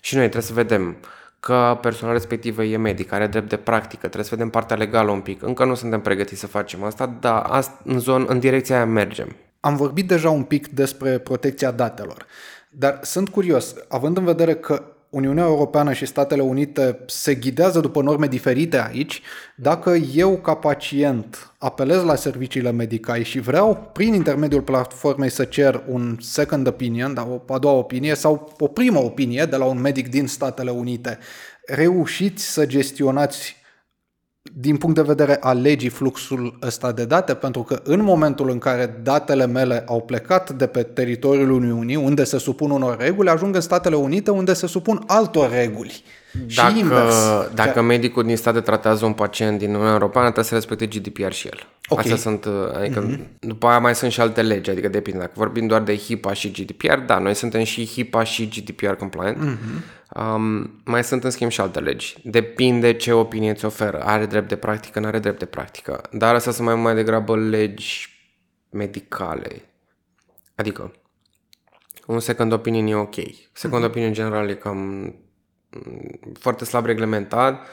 și noi trebuie să vedem că personal respectiv e medic, are drept de practică, trebuie să vedem partea legală un pic. Încă nu suntem pregătiți să facem asta, dar în, zon, în direcția aia mergem. Am vorbit deja un pic despre protecția datelor, dar sunt curios, având în vedere că Uniunea Europeană și Statele Unite se ghidează după norme diferite aici, dacă eu ca pacient apelez la serviciile medicale și vreau prin intermediul platformei să cer un second opinion, da, o a doua opinie sau o primă opinie de la un medic din Statele Unite, reușiți să gestionați din punct de vedere al legii fluxul ăsta de date, pentru că în momentul în care datele mele au plecat de pe teritoriul Uniunii, unde se supun unor reguli, ajung în Statele Unite, unde se supun altor reguli. Dacă, și invers. dacă Că- medicul din state tratează un pacient din Uniunea Europeană, trebuie să respecte GDPR și el. Ok. Astea sunt, adică mm-hmm. după aia mai sunt și alte legi, adică depinde. Dacă vorbim doar de HIPAA și GDPR, da, noi suntem și HIPAA și GDPR compliant. Mm-hmm. Um, mai sunt în schimb și alte legi. Depinde ce opinie ți oferă. Are drept de practică, nu are drept de practică. Dar astea sunt mai mai degrabă legi medicale. Adică, un second opinion e ok. Second mm-hmm. opinion în general e cam mm, foarte slab reglementat.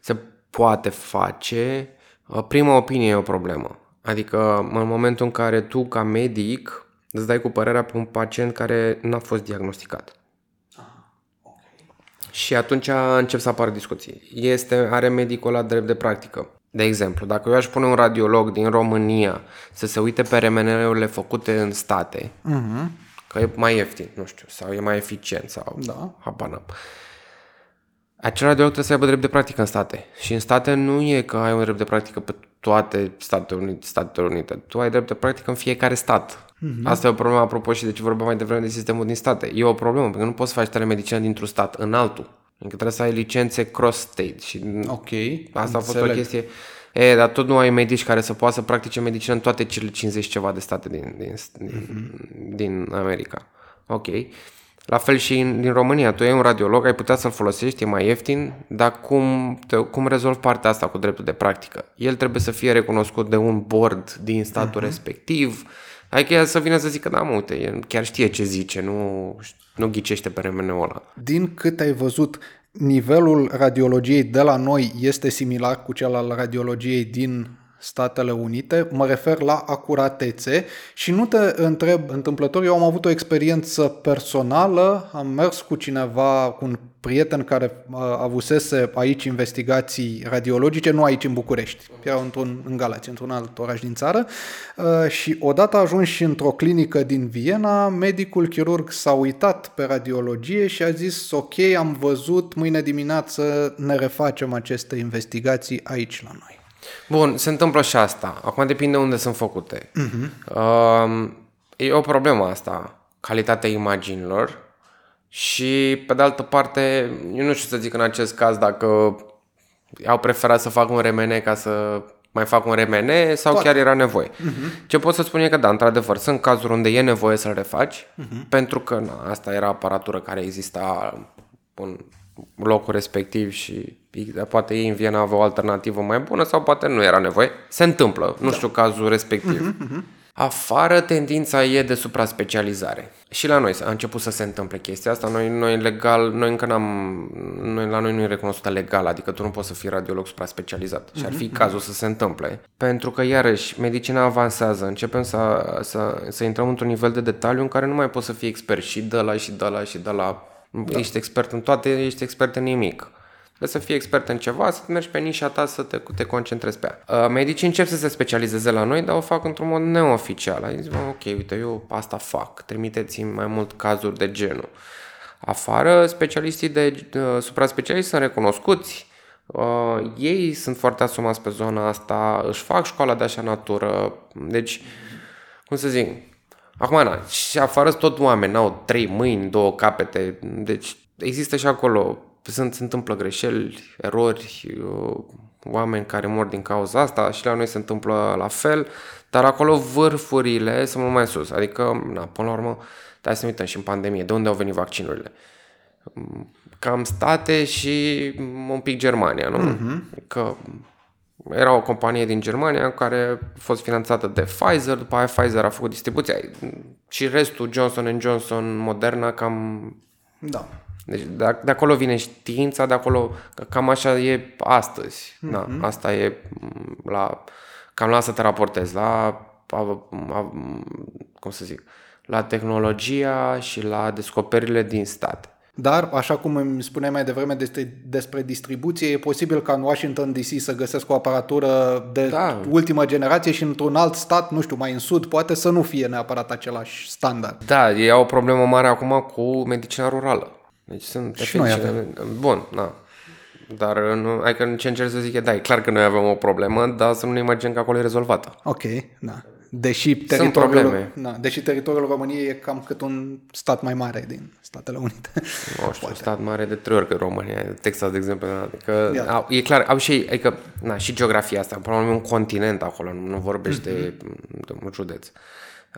Se poate face. Uh, Prima opinie e o problemă. Adică în momentul în care tu ca medic îți dai cu părerea pe un pacient care n-a fost diagnosticat. Și atunci încep să apară discuții. Este, are medicul la drept de practică. De exemplu, dacă eu aș pune un radiolog din România să se uite pe remeneurile făcute în state, uh-huh. că e mai ieftin, nu știu, sau e mai eficient, sau Da. habar n-am. Acel radiolog trebuie să aibă drept de practică în state. Și în state nu e că ai un drept de practică pe toate Statele Unite. Statele Unite. Tu ai drept de practică în fiecare stat. Mm-hmm. Asta e o problemă, apropo, și de ce vorbeam mai devreme de sistemul din state. E o problemă, pentru că nu poți să faci telemedicină dintr-un stat în altul. Adică trebuie să ai licențe cross-state și Ok. asta a fost o înțeleg. chestie E, dar tot nu ai medici care să poată să practice medicină în toate cele 50 ceva de state din, din, din, din America. Ok. La fel și în, din România. Tu ai un radiolog, ai putea să-l folosești, e mai ieftin, dar cum, te, cum rezolvi partea asta cu dreptul de practică? El trebuie să fie recunoscut de un board din statul uh-huh. respectiv. Adică el să vină să zică, da, mă, uite, el chiar știe ce zice, nu, nu ghicește pe remenul ăla. Din cât ai văzut, nivelul radiologiei de la noi este similar cu cel al radiologiei din Statele Unite, mă refer la acuratețe. Și nu te întreb întâmplător, eu am avut o experiență personală, am mers cu cineva, cu un prieten care avusese aici investigații radiologice, nu aici în București, erau într-un, în Galați, într-un alt oraș din țară. Și odată ajuns și într-o clinică din Viena, medicul chirurg s-a uitat pe radiologie și a zis ok, am văzut, mâine dimineață ne refacem aceste investigații aici la noi. Bun, se întâmplă și asta. Acum depinde unde sunt făcute. Uh-huh. Uh, e o problemă asta, calitatea imaginilor. Și, pe de altă parte, eu nu știu să zic în acest caz dacă au preferat să facă un remene ca să mai fac un remene sau Poate. chiar era nevoie. Uh-huh. Ce pot să spun e că da, într-adevăr, sunt cazuri unde e nevoie să-l refaci, uh-huh. pentru că na, asta era aparatură care exista în locul respectiv și poate ei în Viena aveau o alternativă mai bună sau poate nu era nevoie. Se întâmplă, nu da. știu cazul respectiv. Uh-huh, uh-huh. Afară tendința e de supra-specializare. Și la noi a început să se întâmple chestia asta. Noi, noi legal, noi încă n-am, noi, la noi nu e recunoscută legal, adică tu nu poți să fii radiolog supra-specializat. Și ar fi mhm, cazul să se întâmple. Pentru că, iarăși, medicina avansează, începem să, să, să intrăm într-un nivel de detaliu în care nu mai poți să fii expert și de la și de la și de la. Da. Ești expert în toate, ești expert în nimic. Trebuie să fii expert în ceva, să mergi pe nișa ta, să te, te concentrezi pe ea. Uh, medicii încep să se specializeze la noi, dar o fac într-un mod neoficial. Ai zis, ok, uite, eu asta fac, trimiteți-mi mai mult cazuri de genul. Afară, specialiștii de uh, supra-specialiști sunt recunoscuți, uh, ei sunt foarte asumați pe zona asta, își fac școala de așa natură, deci, cum să zic, acum, na, și afară tot oameni, au trei mâini, două capete, deci există și acolo sunt, se întâmplă greșeli, erori, uh, oameni care mor din cauza asta și la noi se întâmplă la fel, dar acolo vârfurile sunt mult mai sus. Adică, na, până la urmă, hai să ne uităm și în pandemie, de unde au venit vaccinurile? Cam state și un pic Germania, nu? Uh-huh. Că era o companie din Germania care a fost finanțată de Pfizer, după aia Pfizer a făcut distribuția și restul Johnson Johnson, Moderna, cam da. Deci de, de acolo vine știința, de acolo, cam așa e astăzi. Mm-hmm. Da, asta e la, cam la asta te raportezi, la, a, a, cum să zic, la tehnologia și la descoperirile din state. Dar, așa cum îmi spuneai mai devreme despre, despre distribuție, e posibil ca în Washington DC să găsesc o aparatură de da. ultimă generație și într-un alt stat, nu știu, mai în sud, poate să nu fie neapărat același standard. Da, e o problemă mare acum cu medicina rurală. Deci sunt și noi avem. Bun, da. Dar nu, adică ce încerc să zic e, da, e clar că noi avem o problemă, dar să nu ne imaginăm că acolo e rezolvată. Ok, da. Deși teritoriul, da, deși teritoriul României e cam cât un stat mai mare din Statele Unite. Nu știu, un stat mare de trei ori că România, Texas, de exemplu. Da, adică, yeah. au, e clar, au și, adică, na, și geografia asta, până un continent acolo, nu, nu vorbește mm-hmm. de un județ.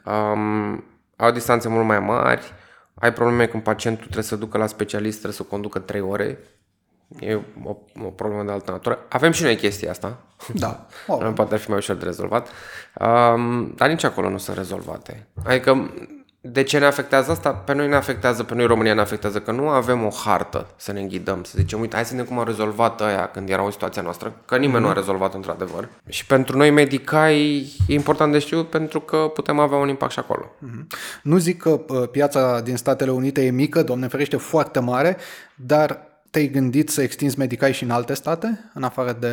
Um, au distanțe mult mai mari, ai probleme când pacientul trebuie să ducă la specialist, trebuie să conducă 3 ore. E o, o problemă de altă natură. Avem și noi chestia asta. Da. Oh. Poate ar fi mai ușor de rezolvat. Um, dar nici acolo nu sunt rezolvate. Adică de ce ne afectează asta? Pe noi ne afectează, pe noi România ne afectează că nu avem o hartă să ne înghidăm, să zicem, uite, hai să vedem cum a rezolvat aia când era o situație noastră, că nimeni mm-hmm. nu a mhm. rezolvat într-adevăr. Și pentru noi medicai e important de știut pentru că putem avea un impact și acolo. Mm-hmm. Nu zic că uh, piața din Statele Unite e mică, doamne ferește, foarte mare, dar te-ai gândit să extinzi Medicai și în alte state, în afară de,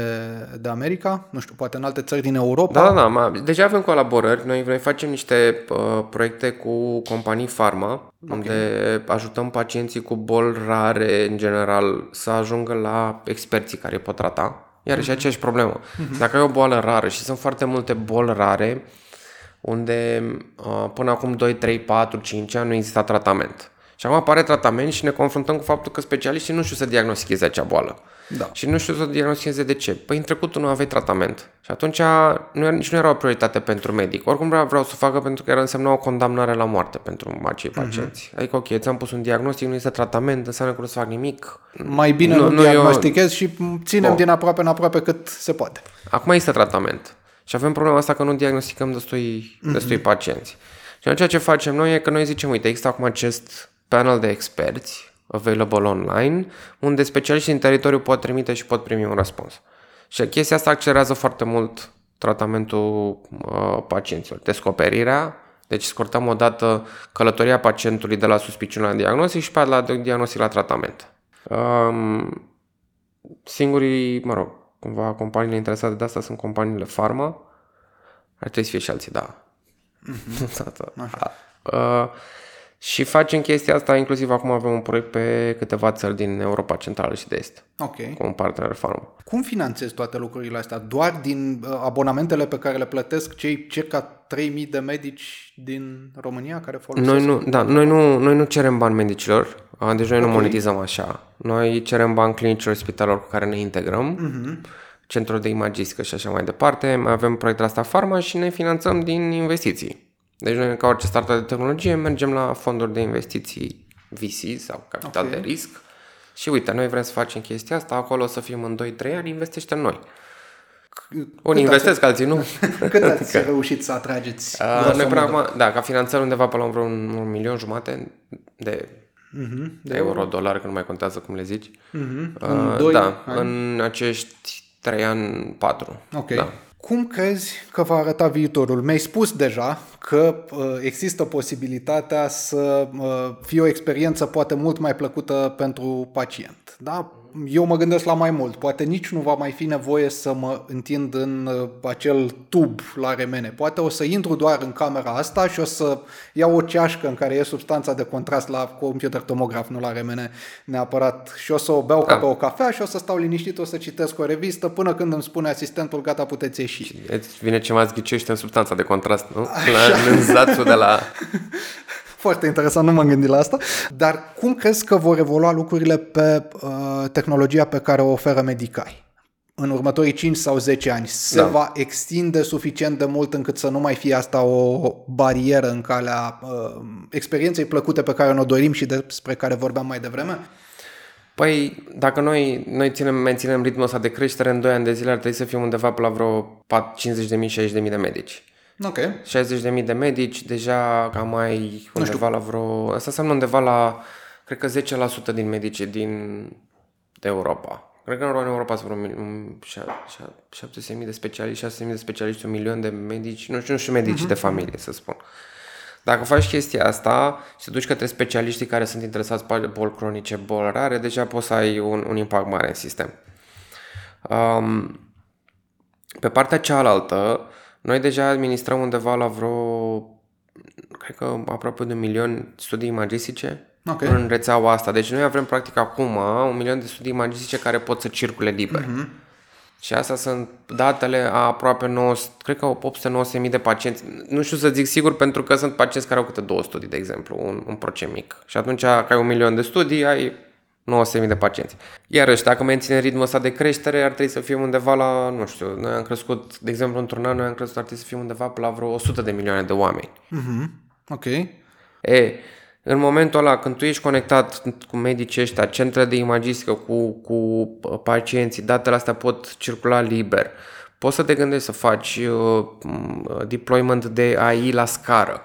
de America? Nu știu, poate în alte țări din Europa? Da, da, da. Deja avem colaborări. Noi, noi facem niște uh, proiecte cu companii farma, okay. unde ajutăm pacienții cu boli rare, în general, să ajungă la experții care pot trata. Iar și mhm. aceeași problemă. Uh-huh. Dacă ai o boală rară și sunt foarte multe boli rare, unde uh, până acum 2, 3, 4, 5 ani nu exista tratament. Și acum apare tratament și ne confruntăm cu faptul că specialiștii nu știu să diagnosticheze acea boală. Da. Și nu știu să diagnosticheze de ce. Păi în trecutul nu aveai tratament. Și atunci nu, nici nu era o prioritate pentru medic. Oricum vreau, vreau să facă pentru că era însemna o condamnare la moarte pentru acei pacienți. Mm-hmm. Adică, ok, ți-am pus un diagnostic, nu este tratament, înseamnă că nu să fac nimic. Mai bine nu, nu, nu diagnostichez eu... și ținem oh. din aproape în aproape cât se poate. Acum este tratament. Și avem problema asta că nu diagnosticăm destui, mm-hmm. destui pacienți. Și ceea ce facem noi e că noi zicem, uite, există acum acest panel de experți available online, unde specialiștii din teritoriu pot trimite și pot primi un răspuns. Și chestia asta accelerează foarte mult tratamentul uh, pacienților. Descoperirea, deci scurtăm odată călătoria pacientului de la suspiciune la diagnostic și pe la diagnostic la tratament. Um, singurii, mă rog, cumva companiile interesate de asta sunt companiile farma. Ar trebui să fie și alții, da. Mm-hmm. uh, și facem chestia asta, inclusiv acum avem un proiect pe câteva țări din Europa Centrală și de Est. Ok. Cu un partener farm. Cum finanțezi toate lucrurile astea? Doar din uh, abonamentele pe care le plătesc cei circa 3000 de medici din România care folosesc? Noi nu, da, noi nu, noi nu cerem bani medicilor, deci noi okay. nu monetizăm așa. Noi cerem bani clinicilor spitalelor cu care ne integrăm. Uh-huh centrul de imagistică și așa mai departe. Mai avem proiectul asta Pharma și ne finanțăm din investiții. Deci noi, ca orice startup de tehnologie, mergem la fonduri de investiții VC sau capital okay. de risc și uite, noi vrem să facem chestia asta, acolo o să fim în 2-3 ani, investește în noi. Unii investesc, ați... alții nu. Cât ați adică, reușit să atrageți? Uh, noi până acum, da, ca finanțări undeva pe la un, un milion jumate de, uh-huh, de euro, dolar, că nu mai contează cum le zici. Uh-huh. Uh, în doi da, ani. în acești 3 ani, 4. Ok. Da. Cum crezi că va arăta viitorul? Mi-ai spus deja că uh, există posibilitatea să uh, fie o experiență poate mult mai plăcută pentru pacient. Da? Eu mă gândesc la mai mult. Poate nici nu va mai fi nevoie să mă întind în uh, acel tub la remene. Poate o să intru doar în camera asta și o să iau o ceașcă în care e substanța de contrast la computer tomograf, nu la remene neapărat, și o să o beau ca da. pe o cafea și o să stau liniștit, o să citesc o revistă până când îmi spune asistentul, gata, puteți ieși. Îți vine ce mai zghicește în substanța de contrast, nu? La, în de la... Foarte interesant, nu m-am gândit la asta. Dar cum crezi că vor evolua lucrurile pe uh, tehnologia pe care o oferă Medicai? În următorii 5 sau 10 ani se da. va extinde suficient de mult încât să nu mai fie asta o barieră în calea uh, experienței plăcute pe care ne-o dorim și despre care vorbeam mai devreme? Păi, dacă noi, noi ținem, menținem ritmul ăsta de creștere, în 2 ani de zile ar trebui să fim undeva pe la vreo 50.000-60.000 de medici. Ok. 60.000 de medici, deja cam mai undeva la vreo... Asta înseamnă undeva la, cred că 10% din medicii din de Europa. Cred că în Europa sunt vreo 700.000 de specialiști, 600.000 de specialiști, un milion de medici, nu știu, nu știu medici uh-huh. de familie, să spun. Dacă faci chestia asta și te duci către specialiștii care sunt interesați pe boli cronice, boli rare, deja poți să ai un, un impact mare în sistem. Um, pe partea cealaltă, noi deja administrăm undeva la vreo, cred că aproape de un milion studii imagistice okay. în rețeaua asta. Deci noi avem practic acum un milion de studii imagistice care pot să circule liber. Uh-huh. Și astea sunt datele a aproape 9, cred că 800-900 de pacienți. Nu știu să zic sigur pentru că sunt pacienți care au câte două studii, de exemplu, un, un procent mic. Și atunci, ca ai un milion de studii, ai 900.000 de pacienți. Iarăși, dacă menține ritmul ăsta de creștere, ar trebui să fim undeva la, nu știu, noi am crescut, de exemplu, într-un an, noi am crescut, ar trebui să fim undeva la vreo 100 de milioane de oameni. Mm-hmm. Ok. E, în momentul ăla, când tu ești conectat cu medicii ăștia, centrele de imagistică, cu, cu uh, pacienții, datele astea pot circula liber. Poți să te gândești să faci uh, deployment de AI la scară.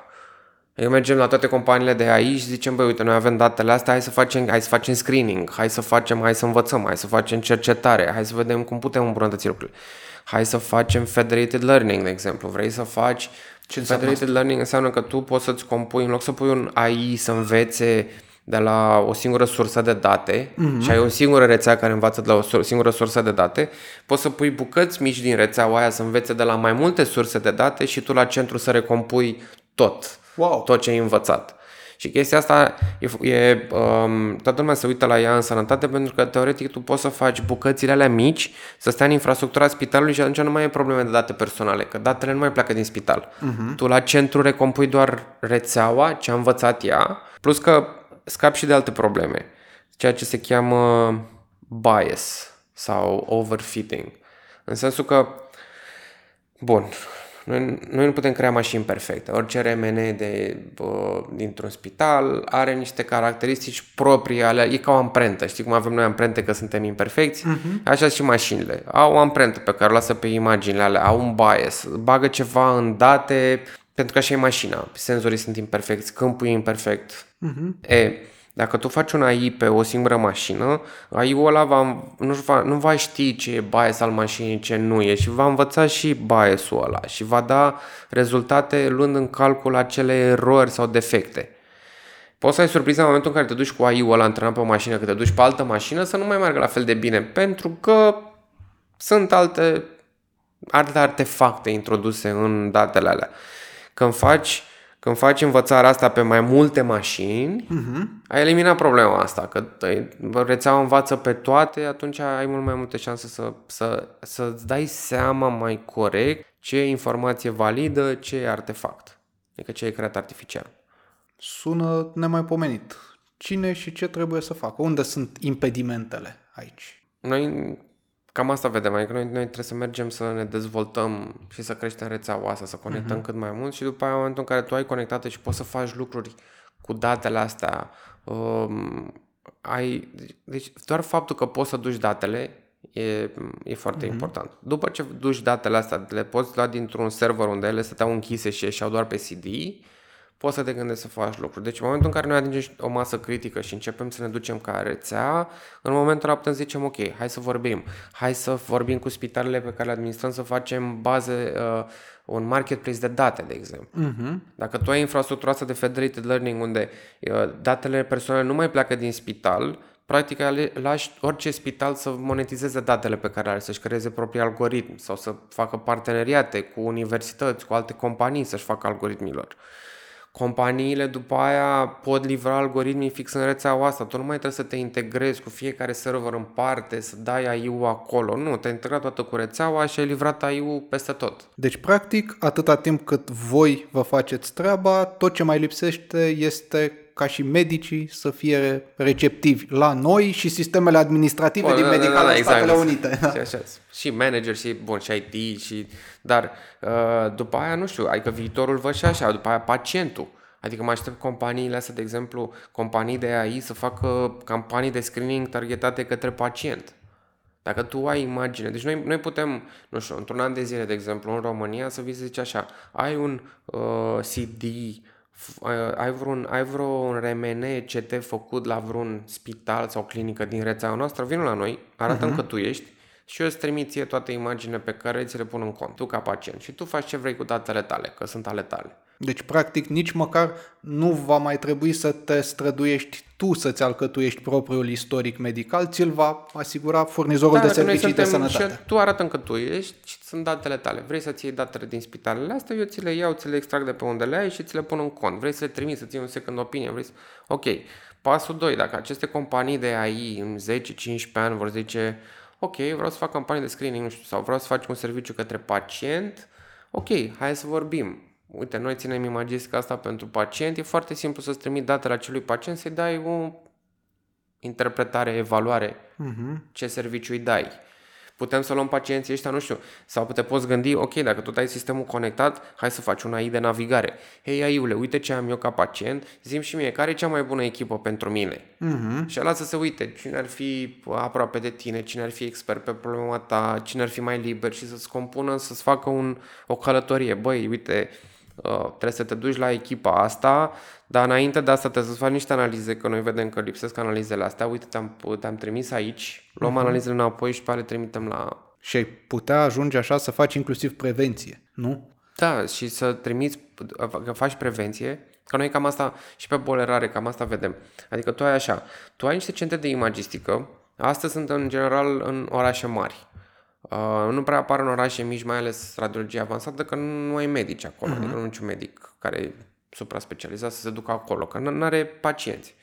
Eu mergem la toate companiile de aici și zicem, băi, uite, noi avem datele astea, hai să facem, hai să facem screening, hai să facem, hai să învățăm, hai să facem cercetare, hai să vedem cum putem îmbunătăți lucrurile. Hai să facem federated learning, de exemplu. Vrei să faci ce federated asta? learning înseamnă că tu poți să-ți compui, în loc să pui un AI să învețe de la o singură sursă de date mm-hmm. și ai o singură rețea care învață de la o singură sursă de date, poți să pui bucăți mici din rețeaua aia să învețe de la mai multe surse de date și tu la centru să recompui tot wow. tot ce ai învățat. Și chestia asta e, e um, toată lumea se uită la ea în sănătate pentru că teoretic tu poți să faci bucățile alea mici, să stea în infrastructura spitalului și atunci nu mai e probleme de date personale, că datele nu mai pleacă din spital. Uh-huh. Tu la centru recompui doar rețeaua, ce a învățat ea, plus că scap și de alte probleme, ceea ce se cheamă bias sau overfitting. În sensul că, bun, noi, noi nu putem crea mașini perfecte. Orice RMN de, bă, dintr-un spital are niște caracteristici proprii ale... E ca o amprentă. Știi cum avem noi amprente că suntem imperfecți? Uh-huh. Așa și mașinile. Au o amprentă pe care o lasă pe imaginile alea. Au un bias. Bagă ceva în date pentru că așa e mașina. Senzorii sunt imperfecți, câmpul e imperfect. Uh-huh. E, dacă tu faci un AI pe o singură mașină, AI-ul ăla va, nu, va, nu va ști ce e bias al mașinii, ce nu e și va învăța și bias-ul ăla și va da rezultate luând în calcul acele erori sau defecte. Poți să ai surpriză în momentul în care te duci cu AI-ul ăla antrenat pe o mașină, că te duci pe altă mașină, să nu mai meargă la fel de bine, pentru că sunt alte, alte artefacte introduse în datele alea. Când faci când faci învățarea asta pe mai multe mașini, uh-huh. ai eliminat problema asta. Că rețeaua învață pe toate, atunci ai mult mai multe șanse să, să, să-ți dai seama mai corect ce e informație validă, ce e artefact. Adică ce e creat artificial. Sună nemaipomenit. Cine și ce trebuie să facă? Unde sunt impedimentele aici? Noi Cam asta vedem, adică noi, noi trebuie să mergem să ne dezvoltăm și să creștem rețeaua asta, să conectăm uh-huh. cât mai mult și după aia, în momentul în care tu ai conectate și poți să faci lucruri cu datele astea, um, ai, deci doar faptul că poți să duci datele e, e foarte uh-huh. important. După ce duci datele astea, le poți lua dintr-un server unde ele stăteau închise și ieșeau doar pe CD, poți să te gândești să faci lucruri. Deci în momentul în care noi atingem o masă critică și începem să ne ducem ca rețea, în momentul ăla putem să zicem, ok, hai să vorbim, hai să vorbim cu spitalele pe care le administrăm, să facem baze, uh, un marketplace de date, de exemplu. Uh-huh. Dacă tu ai infrastructura asta de federated learning unde uh, datele personale nu mai pleacă din spital, practic lași orice spital să monetizeze datele pe care are, să-și creeze proprii algoritmi sau să facă parteneriate cu universități, cu alte companii să-și facă algoritmilor companiile după aia pot livra algoritmii fix în rețeaua asta. Tu nu mai trebuie să te integrezi cu fiecare server în parte, să dai AI-ul acolo. Nu, te-ai integrat toată cu rețeaua și ai livrat AI-ul peste tot. Deci, practic, atâta timp cât voi vă faceți treaba, tot ce mai lipsește este ca și medicii să fie receptivi la noi și sistemele administrative Bun, din da, medicale da, da, exact, Statele Unite. Și, așa, și manager și, bun, și IT și... Dar uh, după aia, nu știu, adică viitorul văd și așa, după aia pacientul. Adică mă aștept companiile astea, de exemplu, companii de AI să facă campanii de screening targetate către pacient. Dacă tu ai imagine, deci noi, noi putem, nu știu, într-un an de zile, de exemplu, în România, să vii să zici așa, ai un uh, CD ai vreun, ai vreun RMN CT făcut la vreun spital sau clinică din rețeaua noastră, vină la noi, arată uh-huh. că tu ești și eu îți trimit ție toate imaginile pe care ți le pun în cont, tu ca pacient. Și tu faci ce vrei cu datele tale, că sunt ale tale. Deci, practic, nici măcar nu va mai trebui să te străduiești tu să-ți alcătuiești propriul istoric medical, ți-l va asigura furnizorul da, de servicii de sănătate. Și tu arată că tu ești și sunt datele tale. Vrei să-ți iei datele din spitalele astea, eu ți le iau, ți le extrag de pe unde le ai și ți le pun în cont. Vrei să le trimiți, să-ți iei un second opinion, vrei să... Ok. Pasul 2. Dacă aceste companii de AI în 10-15 ani vor zice ok, vreau să fac campanie de screening, nu știu, sau vreau să faci un serviciu către pacient, ok, hai să vorbim uite, noi ținem imagistica asta pentru pacient, e foarte simplu să-ți trimit datele acelui pacient, să-i dai o interpretare, evaluare, uh-huh. ce serviciu îi dai. Putem să luăm pacienții ăștia, nu știu, sau te poți gândi, ok, dacă tu ai sistemul conectat, hai să faci un AI de navigare. Hei, AI-ule, uite ce am eu ca pacient, zim și mie, care e cea mai bună echipă pentru mine? Uh-huh. Și ăla să se uite, cine ar fi aproape de tine, cine ar fi expert pe problema ta, cine ar fi mai liber și să-ți compună, să-ți facă un, o călătorie. Băi, uite, Uh, trebuie să te duci la echipa asta, dar înainte de asta trebuie să faci niște analize, că noi vedem că lipsesc analizele astea. Uite, te-am, te-am trimis aici, luăm uh-huh. analizele înapoi și pe le trimitem la... Și ai putea ajunge așa să faci inclusiv prevenție, nu? Da, și să trimiți, că faci prevenție, că noi cam asta, și pe bolerare, cam asta vedem. Adică tu ai așa, tu ai niște centre de imagistică, astea sunt în general în orașe mari. Uh, nu prea apar în orașe mici, mai ales radiologie avansată, că nu ai medici acolo, uh-huh. adică nu niciun medic care e supra-specializat să se ducă acolo, că nu are pacienți.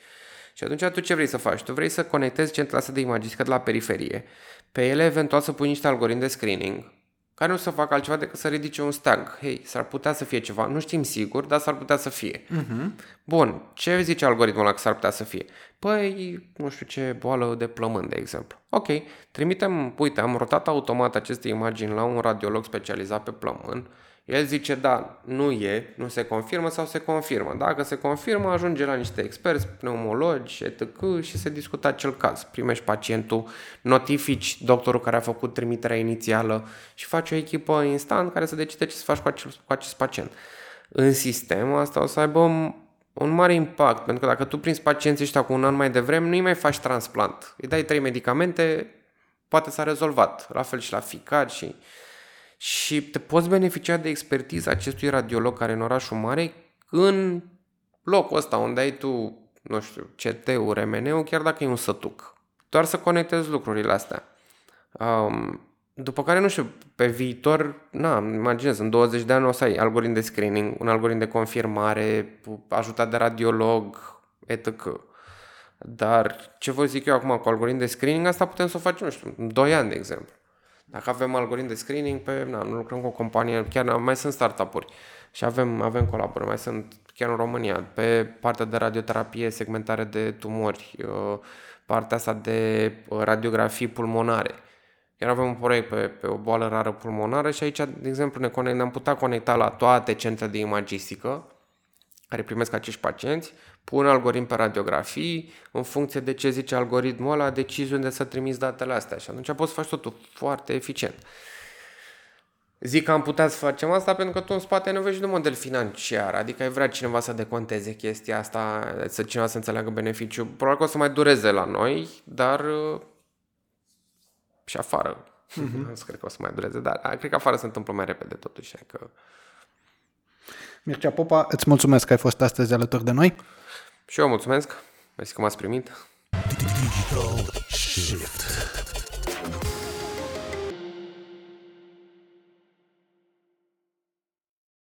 Și atunci tu ce vrei să faci? Tu vrei să conectezi centrele astea de imagistică de la periferie, pe ele eventual să pui niște algoritmi de screening, care nu să facă altceva decât să ridice un steag. Hei, s-ar putea să fie ceva, nu știm sigur, dar s-ar putea să fie. Uh-huh. Bun, ce zice algoritmul ăla că s-ar putea să fie? Păi, nu știu ce boală de plămâni, de exemplu. Ok, trimitem, uite, am rotat automat aceste imagini la un radiolog specializat pe plămân, el zice da, nu e, nu se confirmă sau se confirmă. Dacă se confirmă, ajunge la niște experți, pneumologi, etc. și se discută acel caz. Primești pacientul, notifici doctorul care a făcut trimiterea inițială și faci o echipă instant care să decide ce să faci cu acest, cu acest pacient. În sistem asta o să aibă un mare impact, pentru că dacă tu prinzi pacienții ăștia cu un an mai devreme, nu-i mai faci transplant. Îi dai trei medicamente, poate s-a rezolvat. La fel și la ficat și și te poți beneficia de expertiza acestui radiolog care în orașul mare în locul ăsta unde ai tu, nu știu, CT-ul, RMN-ul, chiar dacă e un sătuc. Doar să conectezi lucrurile astea. Um, după care, nu știu, pe viitor, na, imaginez, în 20 de ani o să ai algoritm de screening, un algoritm de confirmare, ajutat de radiolog, etc. Dar ce vă zic eu acum cu algoritm de screening, asta putem să o facem, nu știu, în 2 ani, de exemplu. Dacă avem algoritm de screening, pe, na, nu lucrăm cu o companie, chiar mai sunt startup-uri și avem, avem colaborări, mai sunt chiar în România, pe partea de radioterapie, segmentare de tumori, uh, partea asta de uh, radiografii pulmonare. Chiar avem un proiect pe, pe o boală rară pulmonară și aici, de exemplu, ne, conect, ne-am putea conecta la toate centrele de imagistică care primesc acești pacienți, pun algoritm pe radiografii, în funcție de ce zice algoritmul ăla, decizi unde să trimiți datele astea și atunci poți să faci totul foarte eficient. Zic că am putea să facem asta pentru că tu în spate nu vezi de model financiar, adică ai vrea cineva să deconteze chestia asta, să cineva să înțeleagă beneficiu. Probabil că o să mai dureze la noi, dar uh, și afară. Mm-hmm. nu cred că o să mai dureze, dar cred că afară se întâmplă mai repede totuși. Că... Mircea Popa, îți mulțumesc că ai fost astăzi alături de noi. Și eu mulțumesc. Mersi că m-ați primit. Digital Shift.